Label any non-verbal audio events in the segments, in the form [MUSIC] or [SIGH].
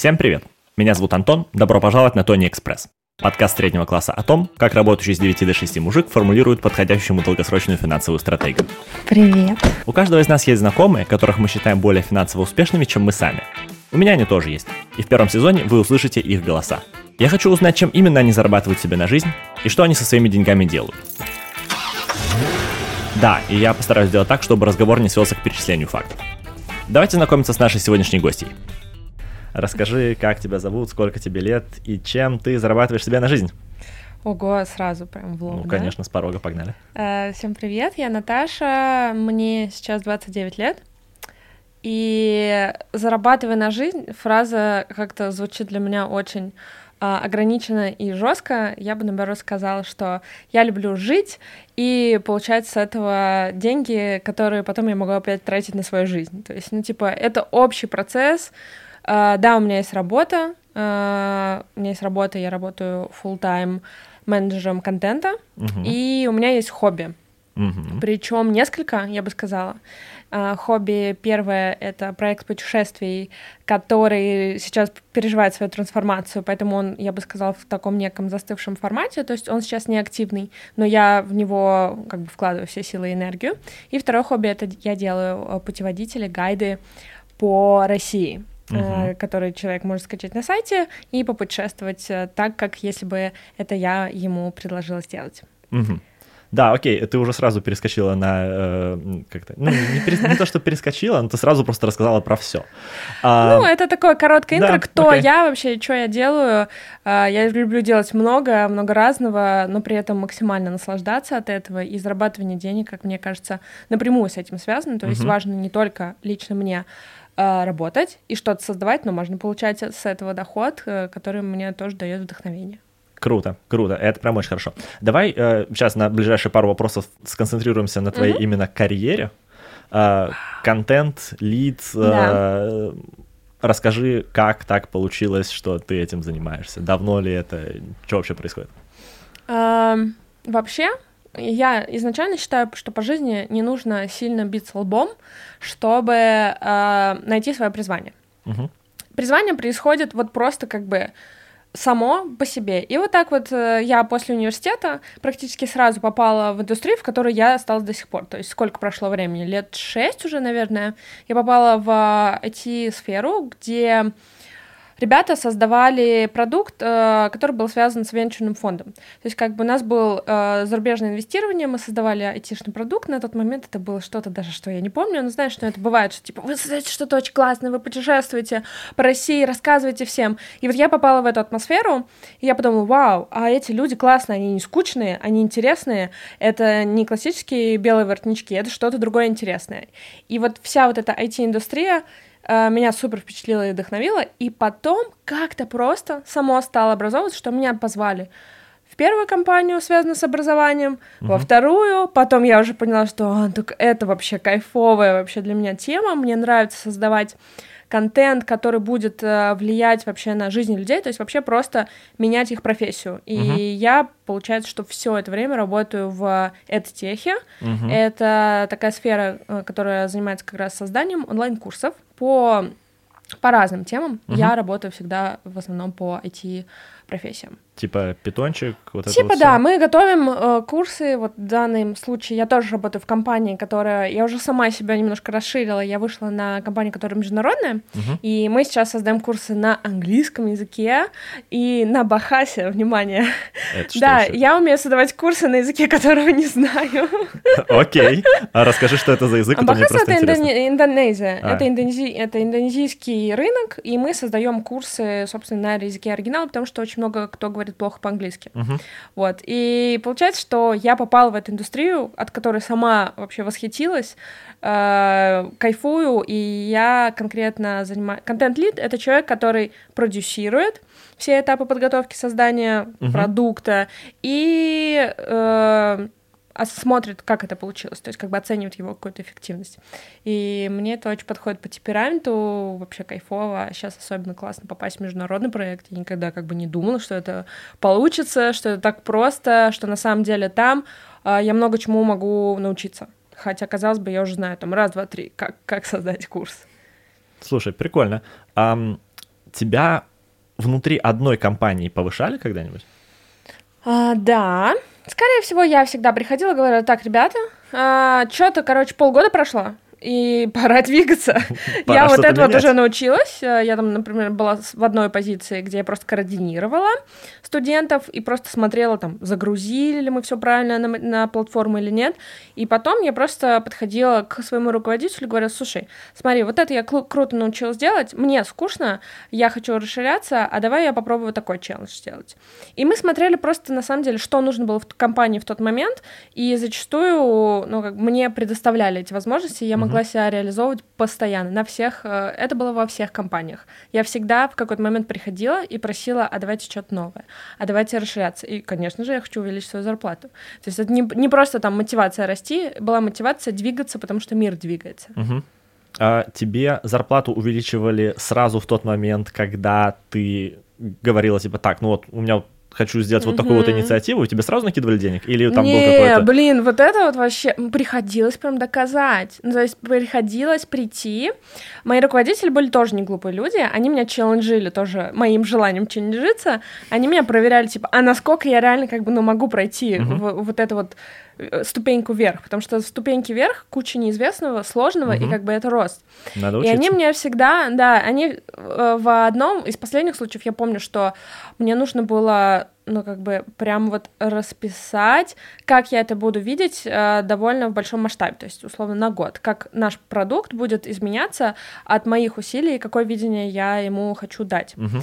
Всем привет! Меня зовут Антон, добро пожаловать на Тони Экспресс. Подкаст среднего класса о том, как работающий с 9 до 6 мужик формулирует подходящую ему долгосрочную финансовую стратегию. Привет. У каждого из нас есть знакомые, которых мы считаем более финансово успешными, чем мы сами. У меня они тоже есть. И в первом сезоне вы услышите их голоса. Я хочу узнать, чем именно они зарабатывают себе на жизнь и что они со своими деньгами делают. Да, и я постараюсь сделать так, чтобы разговор не свелся к перечислению фактов. Давайте знакомиться с нашей сегодняшней гостьей. Расскажи, как тебя зовут, сколько тебе лет и чем ты зарабатываешь себе на жизнь. Ого, сразу прям в лоб, Ну, да? конечно, с порога погнали. Э, Всем привет, я Наташа, мне сейчас 29 лет. И зарабатывая на жизнь, фраза как-то звучит для меня очень а, ограниченно и жестко. Я бы, наоборот, сказала, что я люблю жить и получать с этого деньги, которые потом я могу опять тратить на свою жизнь. То есть, ну, типа, это общий процесс. А, Да, у меня есть работа, а, у меня есть работа, я работаю full-time менеджером контента, Мгм. и у меня есть хобби. Мгм. Причем несколько, я бы сказала. А, Хобби первое — это проект путешествий, который сейчас переживает свою трансформацию, поэтому он, я бы сказала, в таком неком застывшем формате, то есть он сейчас не активный, но я в него как бы вкладываю все силы и энергию. И второе хобби — это я делаю э, путеводители, гайды по России Мгм. который человек может скачать на сайте и попутешествовать э, так, как если бы это я ему предложила сделать. Мгм. Да, окей, ты уже сразу перескочила на э, как-то, ну, не, перес- не то, что перескочила, но ты сразу просто рассказала про все. Ну, это такое короткое интро, да, кто окей. я вообще, что я делаю. А, Я люблю делать много, много разного, но при этом максимально наслаждаться от этого. И зарабатывание денег, как мне кажется, напрямую с этим связано. То есть Мгм. важно не только лично мне а, работать и что-то создавать, но можно получать с этого доход, э, который мне тоже дает вдохновение. Круто, круто, это прям очень хорошо. Давай э, сейчас на ближайшие пару вопросов сконцентрируемся на твоей именно карьере. Э, контент, лид, э, Да. расскажи, как так получилось, что ты этим занимаешься? Давно ли это? Что вообще происходит? Ам, Вообще, я изначально считаю, что по жизни не нужно сильно биться лбом, чтобы а, найти свое призвание. Мгм. Призвание происходит вот просто как бы само по себе. И вот так вот э, я после университета практически сразу попала в индустрию, в которой я осталась до сих пор. То есть сколько прошло времени? Лет шесть уже, наверное. Я попала в IT-сферу, где ребята создавали продукт, э, который был связан с венчурным фондом. То есть как бы у нас был э, зарубежное инвестирование, мы создавали айтишный продукт, на тот момент это было что-то даже, что я не помню, но знаешь, что это бывает, что типа вы создаете что-то очень классное, вы путешествуете по России, рассказываете всем. И вот я попала в эту атмосферу, и я подумала, вау, а эти люди классные, они не скучные, они интересные, это не классические белые воротнички, это что-то другое интересное. И вот вся вот эта IT-индустрия, меня супер впечатлила и вдохновила, и потом как-то просто само стало образовываться, что меня позвали в первую компанию, связанную с образованием, во вторую, потом я уже поняла, что «А, так это вообще кайфовая вообще для меня тема, мне нравится создавать контент, который будет э, влиять вообще на жизнь людей, то есть вообще просто менять их профессию. И Мгм. я, получается, что все это время работаю в эдтехе, Мгм. это такая сфера, э, которая занимается как раз созданием онлайн-курсов по, по разным темам. Мгм. Я работаю всегда в основном по IT-профессиям. Типа питончик, вот это Типа вот да, всё? мы готовим э, курсы, вот в данном случае я тоже работаю в компании, которая, я уже сама себя немножко расширила, я вышла на компанию, которая международная, Мгм. и мы сейчас создаем курсы на английском языке и на бахасе, внимание. Это что да, ещё? я умею создавать курсы на языке, которого не знаю. [LAUGHS] Окей. А расскажи, что это за язык, это мне Бахас это Индонезия. А. Это, это индонезийский рынок, и мы создаем курсы, собственно, на языке оригинала, потому что очень много кто говорит плохо по-английски. Мгм. Вот. И получается, что я попала в эту индустрию, от которой сама вообще восхитилась, э, кайфую, и я конкретно занимаюсь... Контент-лид — это человек, который продюсирует все этапы подготовки создания Мгм. продукта и э, а смотрит, как это получилось, то есть как бы оценивает его какую-то эффективность. И мне это очень подходит по темпераменту, вообще кайфово. Сейчас особенно классно попасть в международный проект. Я никогда как бы не думала, что это получится, что это так просто, что на самом деле там а, я много чему могу научиться. Хотя, казалось бы, я уже знаю там раз, два, три, как, как создать курс. Слушай, прикольно. Ам, тебя внутри одной компании повышали когда-нибудь? А, да. Скорее всего, я всегда приходила, говорила, так, ребята, а, что-то, короче, полгода прошло, и пора двигаться. [LAUGHS] Пора я вот это вот менять. уже научилась. Э, Я там, например, была в одной позиции, где я просто координировала студентов и просто смотрела, там, загрузили ли мы все правильно на, на платформу или нет. И потом я просто подходила к своему руководителю и говорила, слушай, смотри, вот это я круто научилась делать, мне скучно, я хочу расширяться, а давай я попробую такой челлендж сделать. И мы смотрели просто, на самом деле, что нужно было в компании в тот момент, и зачастую, ну, как мне предоставляли эти возможности, и я могла себя реализовывать постоянно, на всех, э, это было во всех компаниях. Я всегда в какой-то момент приходила и просила, а давайте что-то новое, а давайте расширяться. И, конечно же, я хочу увеличить свою зарплату. То есть это не, не просто там мотивация расти, была мотивация двигаться, потому что мир двигается. Мгм. А тебе зарплату увеличивали сразу в тот момент, когда ты говорила, типа, так, ну вот у меня хочу сделать вот такую вот инициативу, и тебе сразу накидывали денег? Или там был не, какой-то... блин, вот это вот вообще приходилось прям доказать. Ну, то есть приходилось прийти. Мои руководители были тоже не глупые люди, они меня челленджили тоже моим желанием челленджиться. Они меня проверяли, типа, а насколько я реально как бы, ну, могу пройти Мгм. в- вот эту вот ступеньку вверх, потому что ступеньки вверх куча неизвестного, сложного, и Мгм. как бы это рост. Надо И учиться. они мне всегда, да, они э, в одном из последних случаев я помню, что мне нужно было, ну, как бы, прям вот расписать, как я это буду видеть э, довольно в большом масштабе, то есть, условно, на год, как наш продукт будет изменяться от моих усилий, и какое видение я ему хочу дать. Мгм.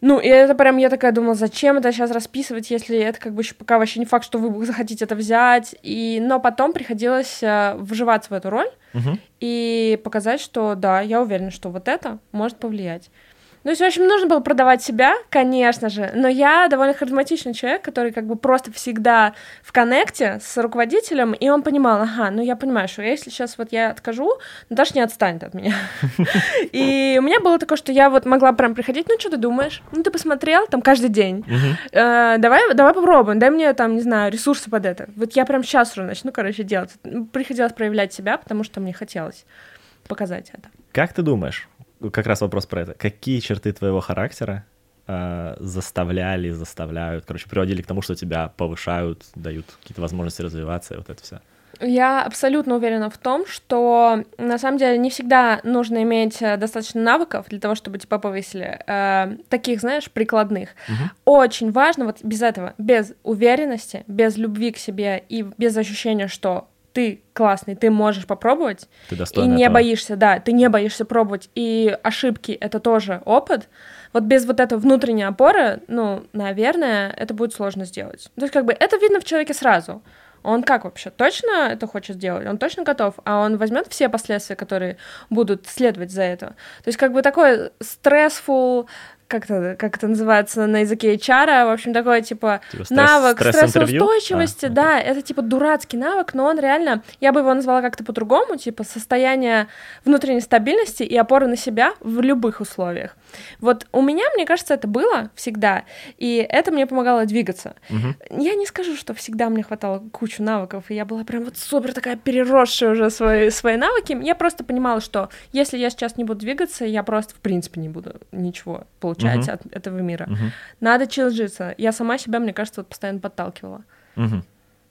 Ну, и это прям, я такая думала, зачем это сейчас расписывать, если это как бы еще пока вообще не факт, что вы захотите это взять. И... Но потом приходилось э, вживаться в эту роль, Мгм. и показать, что да, я уверена, что вот это может повлиять. Ну, в общем, нужно было продавать себя, конечно же, но я довольно харизматичный человек, который как бы просто всегда в коннекте с руководителем, и он понимал, ага, ну я понимаю, что если сейчас вот я откажу, Наташа не отстанет от меня. [LAUGHS] И у меня было такое, что я вот могла прям приходить, ну что ты думаешь? Ну ты посмотрел там каждый день. Э, давай, давай попробуем, дай мне там, не знаю, ресурсы под это. Вот я прям сейчас уже начну, короче, делать. Приходилось проявлять себя, потому что мне хотелось показать это. Как ты думаешь, как раз вопрос про это, какие черты твоего характера э, заставляли, заставляют, короче, приводили к тому, что тебя повышают, дают какие-то возможности развиваться, и вот это все. Я абсолютно уверена в том, что на самом деле не всегда нужно иметь э, достаточно навыков для того, чтобы тебя повысили. Э, таких, знаешь, прикладных. Мгм. Очень важно вот без этого, без уверенности, без любви к себе и без ощущения, что ты классный, ты можешь попробовать, Ты и не этого. боишься, да, ты не боишься пробовать, и ошибки — это тоже опыт. Вот без вот этой внутренней опоры, ну, наверное, это будет сложно сделать. То есть как бы это видно в человеке сразу. Он как вообще? Точно это хочет сделать? Он точно готов? А он возьмет все последствия, которые будут следовать за это? То есть как бы такой стрессфул, как это, как это называется на языке HR, в общем, такой, типа, Типа стресс- навык стресс-интервью? стрессоустойчивости, А, да, это типа дурацкий навык, но он реально, я бы его назвала как-то по-другому, типа состояние внутренней стабильности и опоры на себя в любых условиях. Вот у меня, мне кажется, это было всегда, и это мне помогало двигаться. Мгм. Я не скажу, что всегда мне хватало кучу навыков, и я была прям вот супер такая переросшая уже свои, свои навыки. Я просто понимала, что если я сейчас не буду двигаться, я просто в принципе не буду ничего получать Мгм. от этого мира. Мгм. Надо челленджиться. Я сама себя, мне кажется, вот постоянно подталкивала. Мгм.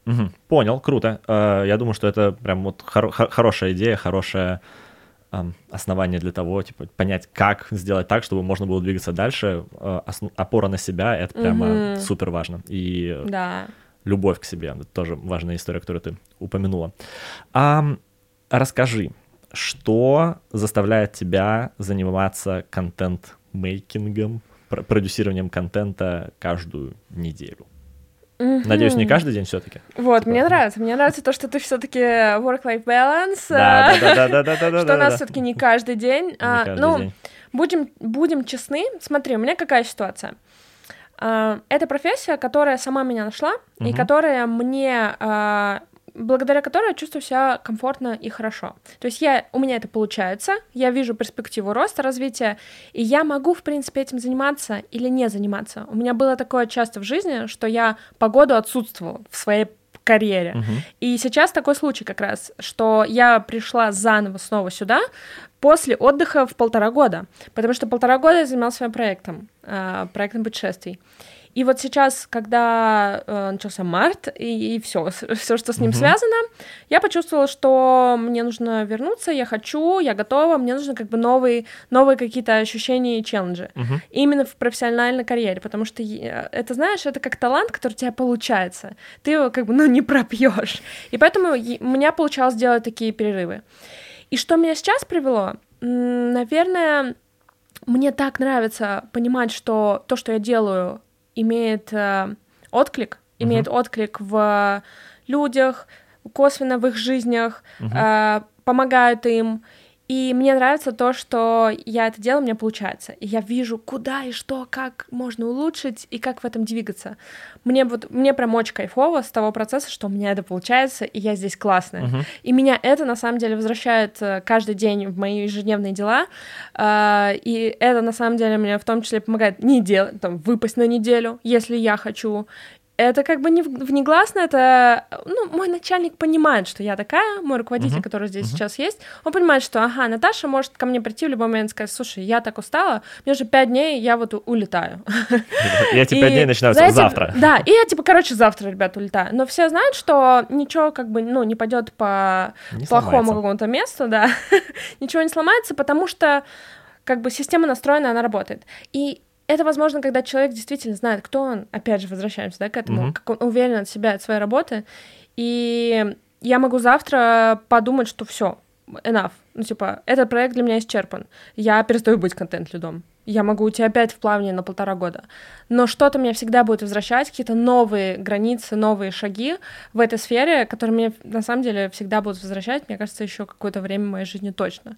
Мгм. Понял, круто. Э, Я думаю, что это прям вот хоро- хо- хорошая идея, хорошее ам, основание для того, типа, понять, как сделать так, чтобы можно было двигаться дальше. Э, Опора на себя — это прямо Мгм. супер важно. И Да. любовь к себе — это тоже важная история, которую ты упомянула. Ам, расскажи, что заставляет тебя заниматься контент-мейкингом, пр- продюсированием контента каждую неделю? Надеюсь, не каждый день все-таки. Вот, Типа, мне нравится. Мне нравится то, что ты все-таки work-life balance. Да, да, да, да, да, [LAUGHS] да, да, Что у нас все-таки не каждый день. А, ну, будем, будем честны. Смотри, у меня какая ситуация. А, Это профессия, которая сама меня нашла, и которая мне, а, благодаря которой я чувствую себя комфортно и хорошо. То есть я, у меня это получается, я вижу перспективу роста, развития, и я могу, в принципе, этим заниматься или не заниматься. У меня было такое часто в жизни, что я по году отсутствовала в своей карьере. Мгм. И сейчас такой случай как раз, что я пришла заново снова сюда, после отдыха в полтора года, потому что полтора года я занимался своим проектом, э, проектом путешествий. И вот сейчас, когда э, начался март и, и все, все, что с ним uh-huh. связано, я почувствовала, что мне нужно вернуться, я хочу, я готова, мне нужно как бы новые, новые какие-то ощущения и челленджи. Uh-huh. Именно в профессиональной карьере, потому что это, знаешь, это как талант, который у тебя получается. Ты его как бы, ну, не пропьешь. И поэтому у меня получалось делать такие перерывы. И что меня сейчас привело? Наверное, мне так нравится понимать, что то, что я делаю, имеет э, отклик, имеет uh-huh. отклик в людях, косвенно в их жизнях, uh-huh. э, помогают им. И мне нравится то, что я это делаю, мне получается. И я вижу, куда и что, как можно улучшить и как в этом двигаться. Мне вот мне прям очень кайфово с того процесса, что у меня это получается, и я здесь классная. Uh-huh. И меня это на самом деле возвращает э, каждый день в мои ежедневные дела. Э, и это на самом деле мне в том числе помогает не делать, там, выпасть на неделю, если я хочу, это как бы не внегласно, это, ну, мой начальник понимает, что я такая, мой руководитель, uh-huh. который здесь uh-huh. сейчас есть, он понимает, что, ага, Наташа может ко мне прийти в любой момент и сказать, слушай, я так устала, мне уже пять дней, я вот улетаю. [LAUGHS] Я эти пять дней начинаются завтра. Да, и я, типа, короче, завтра, ребят, улетаю. Но все знают, что ничего, как бы, ну, не пойдет по плохому какому-то месту, да, [LAUGHS] ничего не сломается, потому что как бы система настроена, она работает. И это возможно, когда человек действительно знает, кто он. Опять же, возвращаемся да, к этому, mm-hmm. как он уверен от себя, от своей работы. И я могу завтра подумать, что все, enough. Ну, типа, этот проект для меня исчерпан. Я перестаю быть контент-людом. Я могу уйти опять в плавание на полтора года. Но что-то меня всегда будет возвращать, какие-то новые границы, новые шаги в этой сфере, которые меня на самом деле всегда будут возвращать, мне кажется, еще какое-то время в моей жизни точно.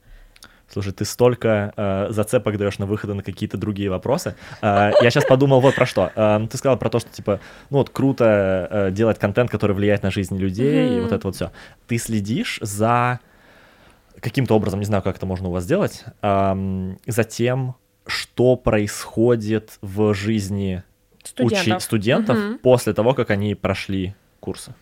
Слушай, ты столько э, зацепок даешь на выходы на какие-то другие вопросы. Э, я сейчас подумал вот про что. Э, ты сказал про то, что типа, ну вот круто э, делать контент, который влияет на жизнь людей, mm-hmm. и вот это вот все. Ты следишь за каким-то образом, не знаю, как это можно у вас сделать, э, за тем, что происходит в жизни студентов, учи- студентов mm-hmm. после того, как они прошли курсы.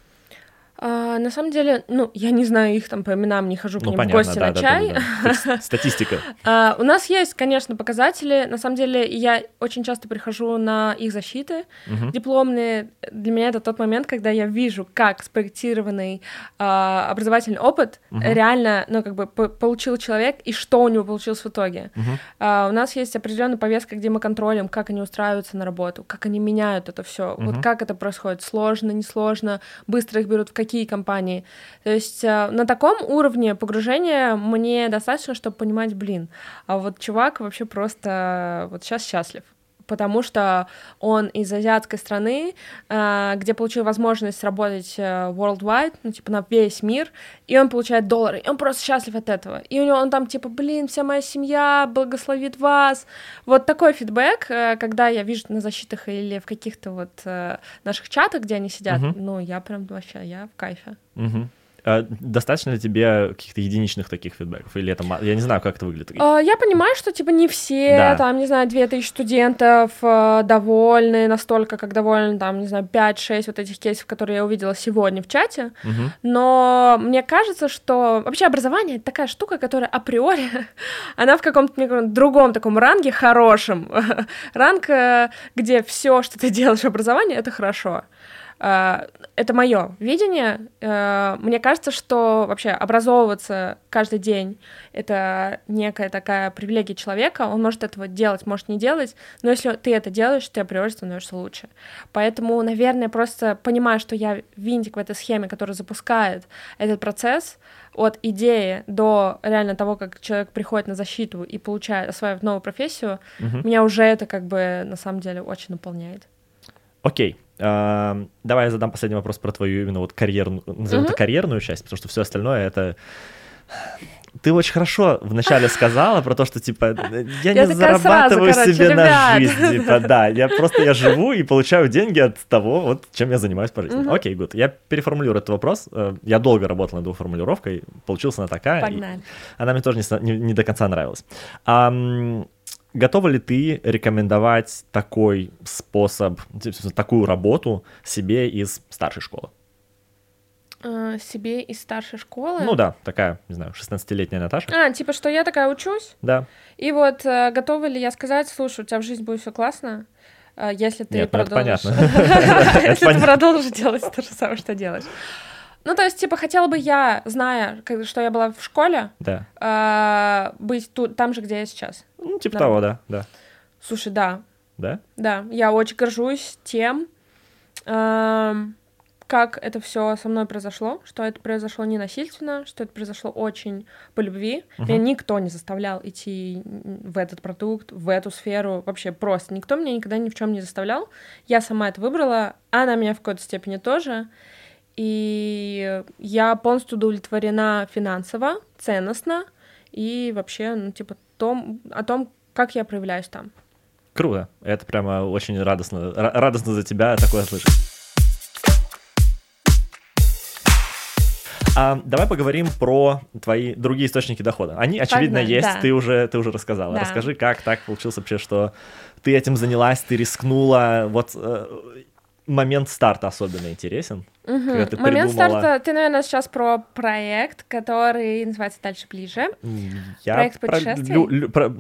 А, на самом деле, ну, я не знаю их там по именам, не хожу к ну, ним понятно, в гости да, на да, чай. Да, да. [LAUGHS] Статистика. а, у нас есть, конечно, показатели. На самом деле, я очень часто прихожу на их защиты угу. дипломные. Для меня это тот момент, когда я вижу, как спроектированный а, образовательный опыт угу. реально, ну, как бы получил человек и что у него получилось в итоге. Угу. А, у нас есть определенная повестка, где мы контролируем, как они устраиваются на работу, как они меняют это все, угу. вот как это происходит, сложно, несложно, быстро их берут в какие какие компании. То есть э, на таком уровне погружения мне достаточно, чтобы понимать, блин, а вот чувак вообще просто вот сейчас счастлив потому что он из азиатской страны, э, где получил возможность работать э, worldwide, ну, типа, на весь мир, и он получает доллары, и он просто счастлив от этого. И у него он там, типа, блин, вся моя семья благословит вас. Вот такой фидбэк, э, когда я вижу на защитах или в каких-то вот наших чатах, где они сидят, uh-huh. ну, я прям вообще, я в кайфе. Uh-huh. А достаточно ли тебе каких-то единичных таких фидбэков? Или это, я не знаю, как это выглядит? А, я понимаю, что, типа, не все, да. там, не знаю, 2000 студентов э, довольны настолько, как довольны, там, не знаю, 5-6 вот этих кейсов, которые я увидела сегодня в чате, угу. но мне кажется, что вообще образование — это такая штука, которая априори, [LAUGHS] она в каком-то другом таком ранге хорошем. [LAUGHS] Ранг, э, где все, что ты делаешь в образовании, это хорошо. Э, это мое видение. Э, мне кажется, что вообще образовываться каждый день — это некая такая привилегия человека. Он может этого делать, может не делать, но если ты это делаешь, ты априори становишься лучше. Поэтому, наверное, просто понимая, что я винтик в этой схеме, который запускает этот процесс, от идеи до реально того, как человек приходит на защиту и получает, осваивает новую профессию, угу. меня уже это как бы на самом деле очень наполняет. Окей, Давай я задам последний вопрос про твою именно вот карьерную, назовем это карьерную часть, потому что все остальное это ты очень хорошо вначале сказала про то, что, типа, я, я не зарабатываю сразу, себе короче, на жизнь, типа, [LAUGHS] да, я просто, я живу и получаю деньги от того, вот, чем я занимаюсь по жизни. Окей, гуд, я переформулирую этот вопрос, э, я долго работал над его формулировкой, получилась она такая, Погнали. она мне тоже не, не, не до конца нравилась. А, Готова ли ты рекомендовать такой способ, такую работу себе из старшей школы? э, себе из старшей школы. Ну да, такая, не знаю, 16-летняя Наташа. А, типа, что я такая учусь, Да. и вот э, готова ли я сказать, слушай, у тебя в жизни будет все классно, э, если ты Нет, ну это продолжишь... понятно. [LAUGHS] Если ты продолжишь делать то же самое, что делаешь. Ну, то есть, типа, хотела бы я, зная, как- что я была в школе, Да. э, быть тут, там же, где я сейчас. Ну, типа Да. того, да, да. Слушай, да, Да? да, я очень горжусь тем, эм, как это все со мной произошло, что это произошло не насильственно, что это произошло очень по любви. Меня никто не заставлял идти в этот продукт, в эту сферу, вообще просто. Никто меня никогда ни в чем не заставлял. Я сама это выбрала, она меня в какой-то степени тоже. И я полностью удовлетворена финансово, ценностно и вообще, ну, типа, том, о том, как я проявляюсь там. Круто. Это прямо очень радостно, ра- радостно за тебя такое слышать. А, давай поговорим про твои другие источники дохода. Они, очевидно, Погнали, есть, да. ты уже, ты уже рассказала. Да. Расскажи, как так получилось вообще, что ты этим занялась, ты рискнула. Вот э, момент старта особенно интересен. Когда ты Момент придумала- старта, ты, наверное, сейчас про проект, который называется «Дальше ближе». Я Проект про- путешествий? лю- лю- про-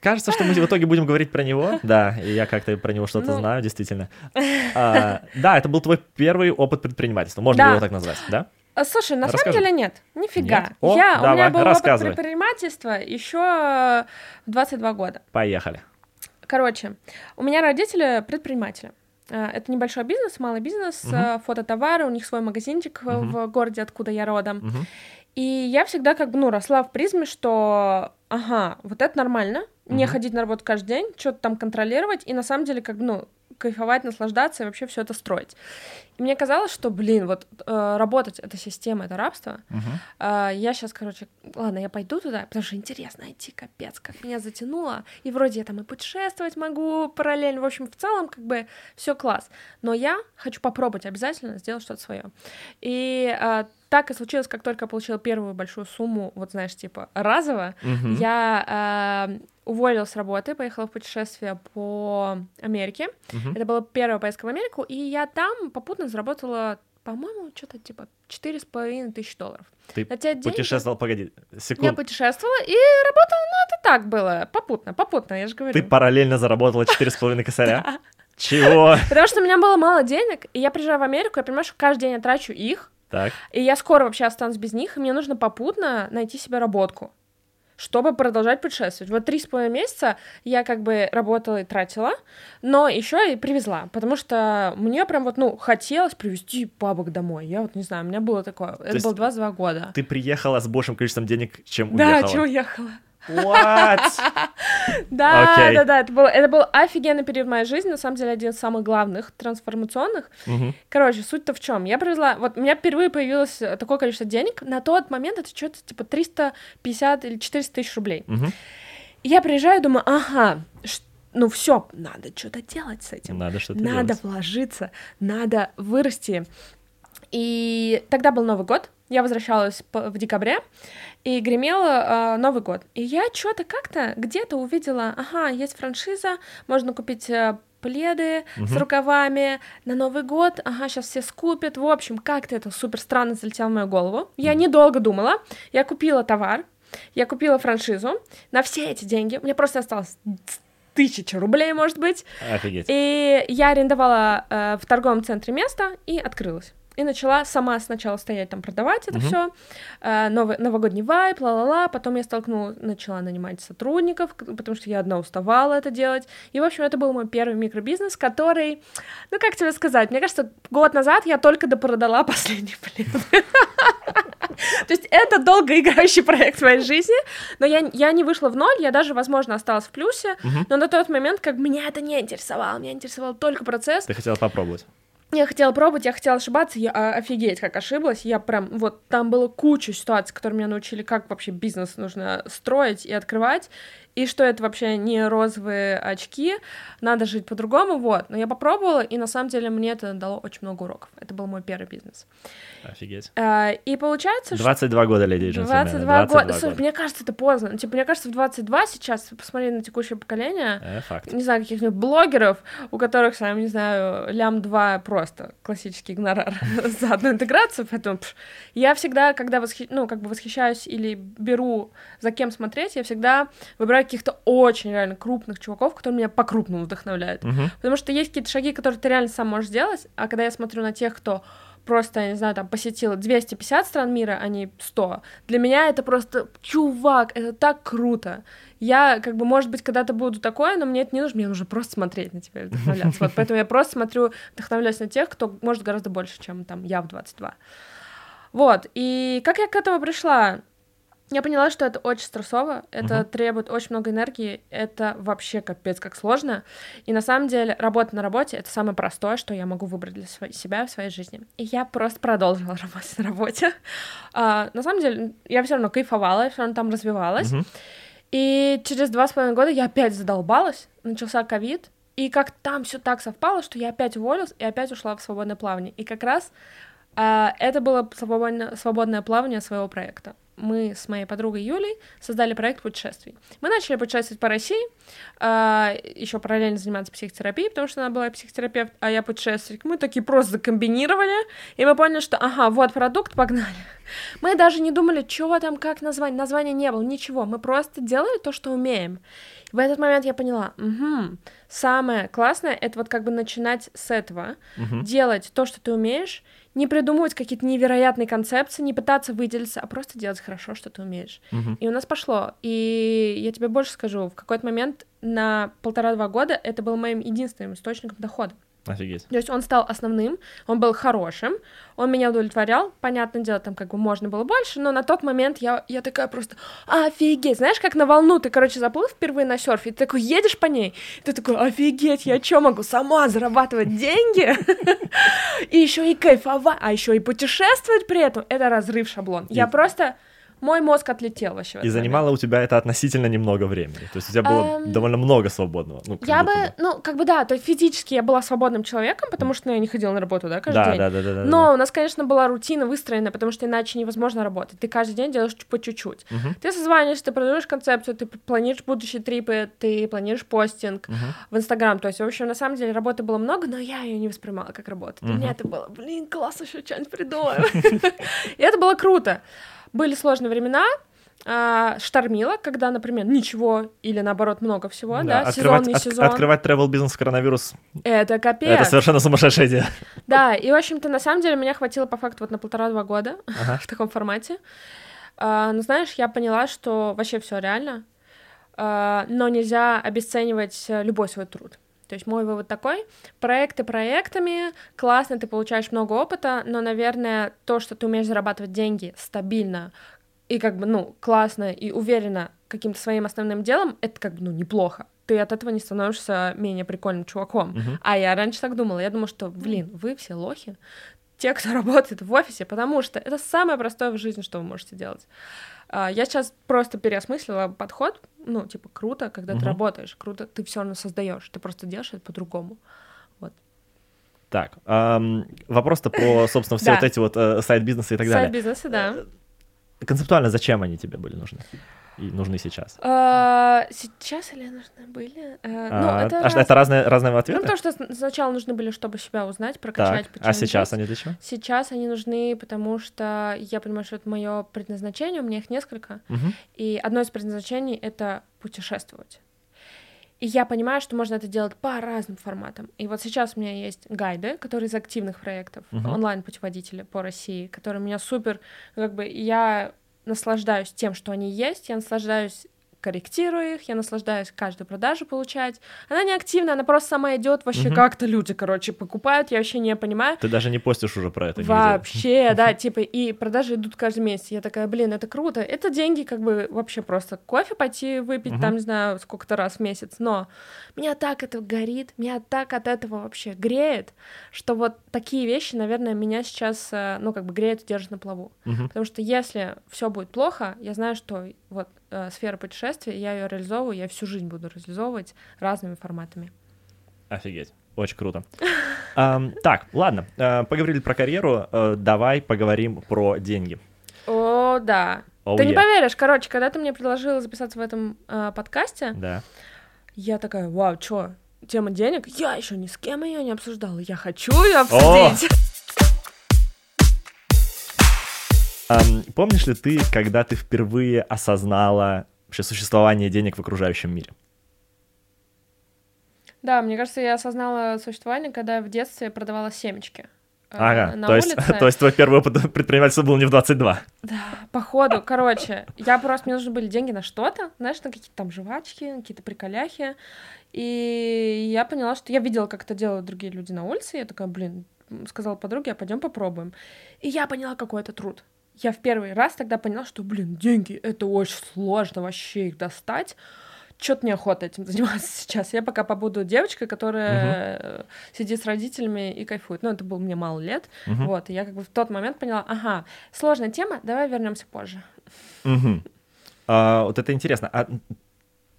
Кажется, что мы в итоге будем говорить про него. [LAUGHS] Да, и я как-то про него что-то Ну. знаю, действительно. [LAUGHS] А, Да, это был твой первый опыт предпринимательства. Можно Да. его так назвать, да? А, Слушай, на Расскажи. самом деле нет, нифига. Нет? О, я, у давай, меня был опыт предпринимательства еще в 22 года. Поехали. Короче, у меня родители предприниматели. А, Это небольшой бизнес, малый бизнес, а, фототовары, у них свой магазинчик в- Мгм. в городе, откуда я родом. Мгм. И я всегда как бы, ну, росла в призме, что, ага, вот это нормально, не Мгм. ходить на работу каждый день, что-то там контролировать, и на самом деле, как бы, ну, кайфовать, наслаждаться и вообще все это строить. И мне казалось, что, блин, вот э, работать это система, это рабство. Мгм. А, я сейчас, короче, ладно, я пойду туда, потому что интересно идти, капец, как меня затянуло. И вроде я там и путешествовать могу параллельно. В общем, в целом, как бы все класс. Но я хочу попробовать обязательно сделать что-то свое. И а, так и случилось, как только я получила первую большую сумму, вот знаешь, типа разово, Мгм. я а, уволилась с работы, поехала в путешествие по Америке. Мгм. Это была первая поездка в Америку, и я там попутно заработала, по-моему, что-то типа четыре с половиной тысяч долларов. Ты На те деньги путешествовал, погоди, я секунду. путешествовала и работала, ну, это так было, попутно, попутно, я же говорю. Ты параллельно заработала 4,5 косаря? [LAUGHS] Чего? Потому что у меня было мало денег, и я приезжаю в Америку, я понимаю, что каждый день я трачу их, Так. и я скоро вообще останусь без них, и мне нужно попутно найти себе работку, чтобы продолжать путешествовать. Вот три с половиной месяца я как бы работала и тратила, но еще и привезла, потому что мне прям вот, ну, хотелось привезти бабок домой. Я вот не знаю, у меня было такое, это есть было 22 года. Ты приехала с большим количеством денег, чем Да, уехала. чего уехала. What? [LAUGHS] Да, да, да, это был, это был офигенный период моей жизни, на самом деле один из самых главных трансформационных. Короче, суть-то в чем? Я привезла, вот у меня впервые появилось э, такое количество денег, на тот момент это что-то типа 350 или 400 тысяч рублей. Я приезжаю, думаю, ага, ну все, надо что-то делать с этим. Надо что-то Надо делать. вложиться, надо вырасти. И тогда был Новый год, я возвращалась в декабре, и гремел э, Новый год. И я что-то как-то где-то увидела, ага, есть франшиза, можно купить э, пледы с Мгм. рукавами на Новый год, ага, сейчас все скупят. В общем, как-то это супер странно залетело в мою голову. Я недолго думала, я купила товар, я купила франшизу на все эти деньги, мне просто осталось тысяча рублей, может быть, Офигеть. и я арендовала э, в торговом центре место и открылась. И начала сама сначала стоять там продавать это все, новый, новогодний вайп, ла-ла-ла. Потом я столкнула, начала нанимать сотрудников, потому что я одна уставала это делать. И, в общем, это был мой первый микробизнес, который, ну, как тебе сказать, мне кажется, год назад я только допродала [LAUGHS] последний плед. То есть это долгоиграющий проект в моей жизни, но я, я не вышла в ноль, я даже, возможно, осталась в плюсе, но на тот момент как меня это не интересовало, меня интересовал только процесс. Ты хотела попробовать. Я хотела пробовать, я хотела ошибаться, я а, офигеть как ошиблась, я прям, вот там было куча ситуаций, которые меня научили, как вообще бизнес нужно строить и открывать, и что это вообще не розовые очки, надо жить по-другому, вот. Но я попробовала, и на самом деле мне это дало очень много уроков. Это был мой первый бизнес. Офигеть. А, и получается, 22 что... года, леди и 22, 22 года. Слушай, мне кажется, это поздно. Ну, типа, мне кажется, в 22 сейчас, посмотри на текущее поколение, э, факт. не знаю, каких-нибудь блогеров, у которых, сам, не знаю, лям 2 просто классический гонорар [LAUGHS] за одну интеграцию, поэтому пш, я всегда, когда восхи... ну, как бы восхищаюсь или беру за кем смотреть, я всегда выбираю каких-то очень реально крупных чуваков, которые меня по-крупному вдохновляют. Мгм. Потому что есть какие-то шаги, которые ты реально сам можешь сделать, а когда я смотрю на тех, кто просто, я не знаю, там, посетил 250 стран мира, а не 100, для меня это просто, чувак, это так круто. Я, как бы, может быть, когда-то буду такое, но мне это не нужно, мне нужно просто смотреть на тебя и вдохновляться. Вот, поэтому я просто смотрю, вдохновляюсь на тех, кто может гораздо больше, чем, там, я в 22. Вот, и как я к этому пришла? Я поняла, что это очень стрессово, это Мгм. требует очень много энергии, это вообще капец как сложно. И на самом деле работа на работе — это самое простое, что я могу выбрать для себя в своей жизни. И я просто продолжила [LAUGHS] работать на работе. А, на самом деле, я все равно кайфовала, я все равно там развивалась. Мгм. И через два с половиной года я опять задолбалась, начался ковид, и как там все так совпало, что я опять уволилась и опять ушла в свободное плавание. И как раз а, это было свободное, свободное плавание своего проекта. Мы с моей подругой Юлей создали проект путешествий. Мы начали путешествовать по России, еще параллельно заниматься психотерапией, потому что она была психотерапевт, а я путешественник. Мы такие просто закомбинировали, и мы поняли, что, ага, вот продукт, погнали. Мы даже не думали, чего там, как название. Названия не было, ничего. Мы просто делали то, что умеем. В этот момент я поняла, угу, самое классное это вот как бы начинать с этого, Мгм. делать то, что ты умеешь, не придумывать какие-то невероятные концепции, не пытаться выделиться, а просто делать хорошо, что ты умеешь. Мгм. И у нас пошло. И я тебе больше скажу, в какой-то момент на полтора-два года это был моим единственным источником дохода. Офигеть. То есть он стал основным, он был хорошим, он меня удовлетворял. Понятное дело, там как бы можно было больше, но на тот момент я, я такая просто офигеть. Знаешь, как на волну ты, короче, заплыл впервые на серфе, и ты такой едешь по ней, ты такой офигеть, я что могу сама зарабатывать деньги? [LAUGHS] И еще и кайфовать, а еще и путешествовать при этом. Это разрыв шаблон. Я просто... Мой мозг отлетел вообще. И занимало у тебя это относительно немного времени. То есть у тебя было Эм, довольно много свободного. Ну, Я будто бы, ну, как бы да, то есть физически я была свободным человеком, потому что ну, я не ходила на работу, да, каждый Да, день. да, да, да, да. Но у нас, конечно, была рутина выстроена, потому что иначе невозможно работать. Ты каждый день делаешь по чуть-чуть. Мгм. Ты созваниваешься, ты продаешь концепцию, ты планируешь будущие трипы, ты планируешь постинг Мгм. в Инстаграм. То есть, в общем, на самом деле работы было много, но я ее не воспринимала как работу. Для Мгм. меня это было, блин, класс, еще что-нибудь придумаем. [LAUGHS] И это было круто. Были сложные времена, а, штормило, когда, например, ничего или наоборот много всего, да, сезон, открывать, не от- сезон. открывать travel бизнес в коронавирус Это капец. это совершенно сумасшедшая идея. Да, и, в общем-то, на самом деле меня хватило по факту вот на полтора-два года [LAUGHS] Ага. в таком формате. А, но знаешь, я поняла, что вообще все реально, а, но нельзя обесценивать э, любой свой труд. То есть мой вывод такой, проекты проектами, классно, ты получаешь много опыта, но, наверное, то, что ты умеешь зарабатывать деньги стабильно и как бы, ну, классно и уверенно каким-то своим основным делом, это как бы, ну, неплохо. Ты от этого не становишься менее прикольным чуваком. Мгм. А я раньше так думала. Я думала, что, блин, вы все лохи, те, кто [LAUGHS] работает в офисе, потому что это самое простое в жизни, что вы можете делать. А, Я сейчас просто переосмыслила подход. Ну, типа, круто, когда ты Мгм. работаешь, круто, ты все равно создаешь, ты просто делаешь это по-другому. Так, ам, вопрос-то про, [LAUGHS] собственно, все вот эти вот э, сайт-бизнесы и так далее. Сайт-бизнесы, да. Э, Концептуально зачем они тебе были нужны? И нужны сейчас? А, Сейчас или нужны были? Э, Ну, А, это а раз- это разные, разные Ну, ответы? потому что сначала нужны были, чтобы себя узнать, так, прокачать, а сейчас они для чего? Сейчас они нужны, потому что я понимаю, что это мое предназначение, у меня их несколько. Мгм. И одно из предназначений — это путешествовать. И я понимаю, что можно это делать по разным форматам. И вот сейчас у меня есть гайды, которые из активных проектов, Мгм. онлайн-путеводители по России, которые меня супер... Как бы я наслаждаюсь тем, что они есть, я наслаждаюсь корректирую их, я наслаждаюсь каждую продажу получать. Она не активная, она просто сама идет вообще Мгм. как-то люди, короче, покупают, я вообще не понимаю. Ты даже не постишь уже про это. Вообще, [LAUGHS] да, типа, и продажи идут каждый месяц. Я такая, блин, это круто. Это деньги, как бы, вообще просто кофе пойти выпить, Мгм. там, не знаю, сколько-то раз в месяц. Но меня так это горит, меня так от этого вообще греет, что вот такие вещи, наверное, меня сейчас, э, ну, как бы греют и держат на плаву. Мгм. Потому что если все будет плохо, я знаю, что вот э, сфера путешествий, я ее реализовываю, я всю жизнь буду реализовывать разными форматами. Офигеть. Очень круто. [LAUGHS] Um, так, ладно, uh, поговорили про карьеру, uh, давай поговорим про деньги. О, да. Oh, ты yeah. не поверишь, короче, когда ты мне предложила записаться в этом э, подкасте, Да. я такая, вау, чё, тема денег? Я еще ни с кем ее не обсуждала, я хочу ее обсудить. [LAUGHS] Um, помнишь ли ты, когда ты впервые осознала вообще существование денег в окружающем мире? Да, мне кажется, я осознала существование, когда в детстве продавала семечки. э, Ага, на то есть, [LAUGHS] улице. то есть твой первый опыт [LAUGHS] предпринимательства был не в 22. Да, походу, короче, я просто, мне нужны были деньги на что-то, знаешь, на какие-то там жвачки, какие-то приколяхи, и я поняла, что я видела, как это делают другие люди на улице, и я такая, блин, сказала подруге, а пойдем попробуем. И я поняла, какой это труд. Я в первый раз тогда поняла, что, блин, деньги, это очень сложно вообще их достать. Что-то неохота этим [LAUGHS] заниматься сейчас. Я пока побуду девочкой, которая э, сидит с родителями и кайфует. Ну, это было мне мало лет. Мгм. Вот, и я как бы в тот момент поняла, ага, сложная тема, давай вернемся позже. Мгм. А, вот это интересно. А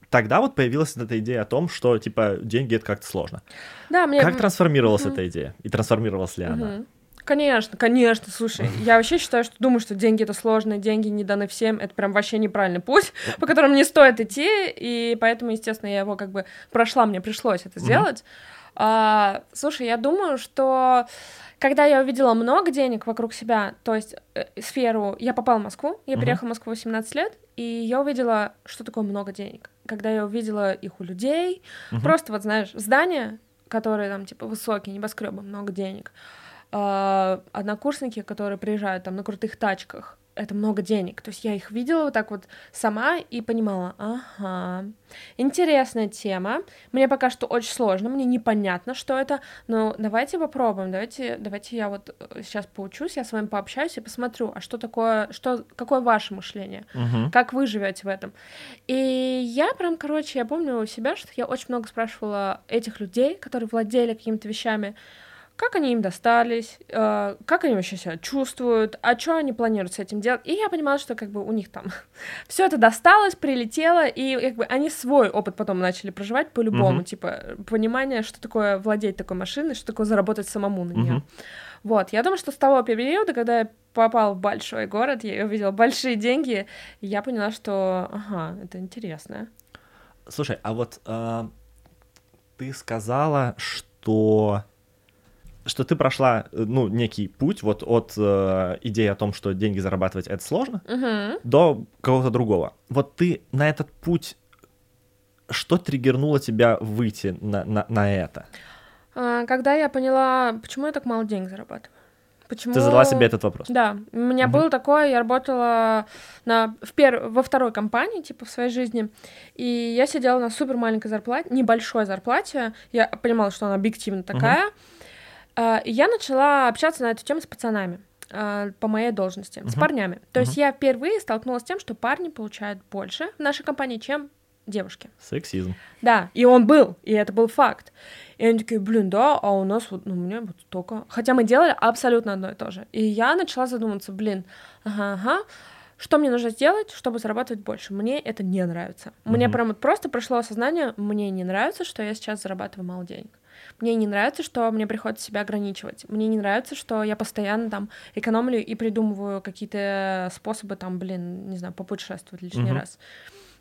тогда вот появилась эта идея о том, что, типа, деньги — это как-то сложно. Да, мне... Как трансформировалась Мгм. эта идея? И трансформировалась ли она? Конечно, конечно, слушай, я вообще считаю, что думаю, что деньги это сложно, деньги не даны всем, это прям вообще неправильный путь, по которому не стоит идти, и поэтому, естественно, я его как бы прошла, мне пришлось это сделать. А, слушай, я думаю, что когда я увидела много денег вокруг себя, то есть э, сферу, я попала в Москву, я Мгм. переехала в Москву в 17 лет, и я увидела, что такое много денег. Когда я увидела их у людей, Мгм. Просто вот знаешь, здания, которые там типа высокие, небоскребы, много денег. А, Однокурсники, которые приезжают там на крутых тачках, это много денег. То есть я их видела вот так вот сама и понимала, ага, интересная тема. Мне пока что очень сложно, мне непонятно, что это, но давайте попробуем, давайте, давайте я вот э, сейчас поучусь, я с вами пообщаюсь и посмотрю, а что такое, что, какое ваше мышление, Мгм. как вы живете в этом. И я прям, короче, я помню у себя, что я очень много спрашивала этих людей, которые владели какими-то вещами, как они им достались, э, как они вообще себя чувствуют, а что они планируют с этим делать. И я понимала, что как бы у них там [LAUGHS] все это досталось, прилетело, и как бы они свой опыт потом начали проживать по-любому, Мгм. типа понимание, что такое владеть такой машиной, что такое заработать самому на нее. Мгм. Вот, я думаю, что с того периода, когда я попала в большой город, я увидела большие деньги, и я поняла, что, ага, это интересно. Слушай, а вот а, ты сказала, что что ты прошла, э, ну, некий путь вот от э, идеи о том, что деньги зарабатывать это сложно, Мгм. до какого-то другого. Вот ты на этот путь, что триггернуло тебя выйти на, на, на это? А, Когда я поняла, почему я так мало денег зарабатываю. Почему... Ты задала себе этот вопрос? Да, у меня Мгм. было такое, я работала на, в пер... во второй компании, типа, в своей жизни, и я сидела на супер маленькой зарплате, небольшой зарплате, я понимала, что она объективно такая, и я начала общаться на эту тему с пацанами а, по моей должности, с Мгм. парнями. То есть Мгм. я впервые столкнулась с тем, что парни получают больше в нашей компании, чем девушки. Сексизм. Да, и он был, и это был факт. И они такие, блин, да, а у нас вот, ну, у меня вот столько. Хотя мы делали абсолютно одно и то же. И я начала задуматься, блин, ага, ага, что мне нужно сделать, чтобы зарабатывать больше? Мне это не нравится. Мне Мгм. прям вот просто пришло осознание, мне не нравится, что я сейчас зарабатываю мало денег. Мне не нравится, что мне приходится себя ограничивать. Мне не нравится, что я постоянно там экономлю и придумываю какие-то способы там, блин, не знаю, попутешествовать лишний Мгм. раз.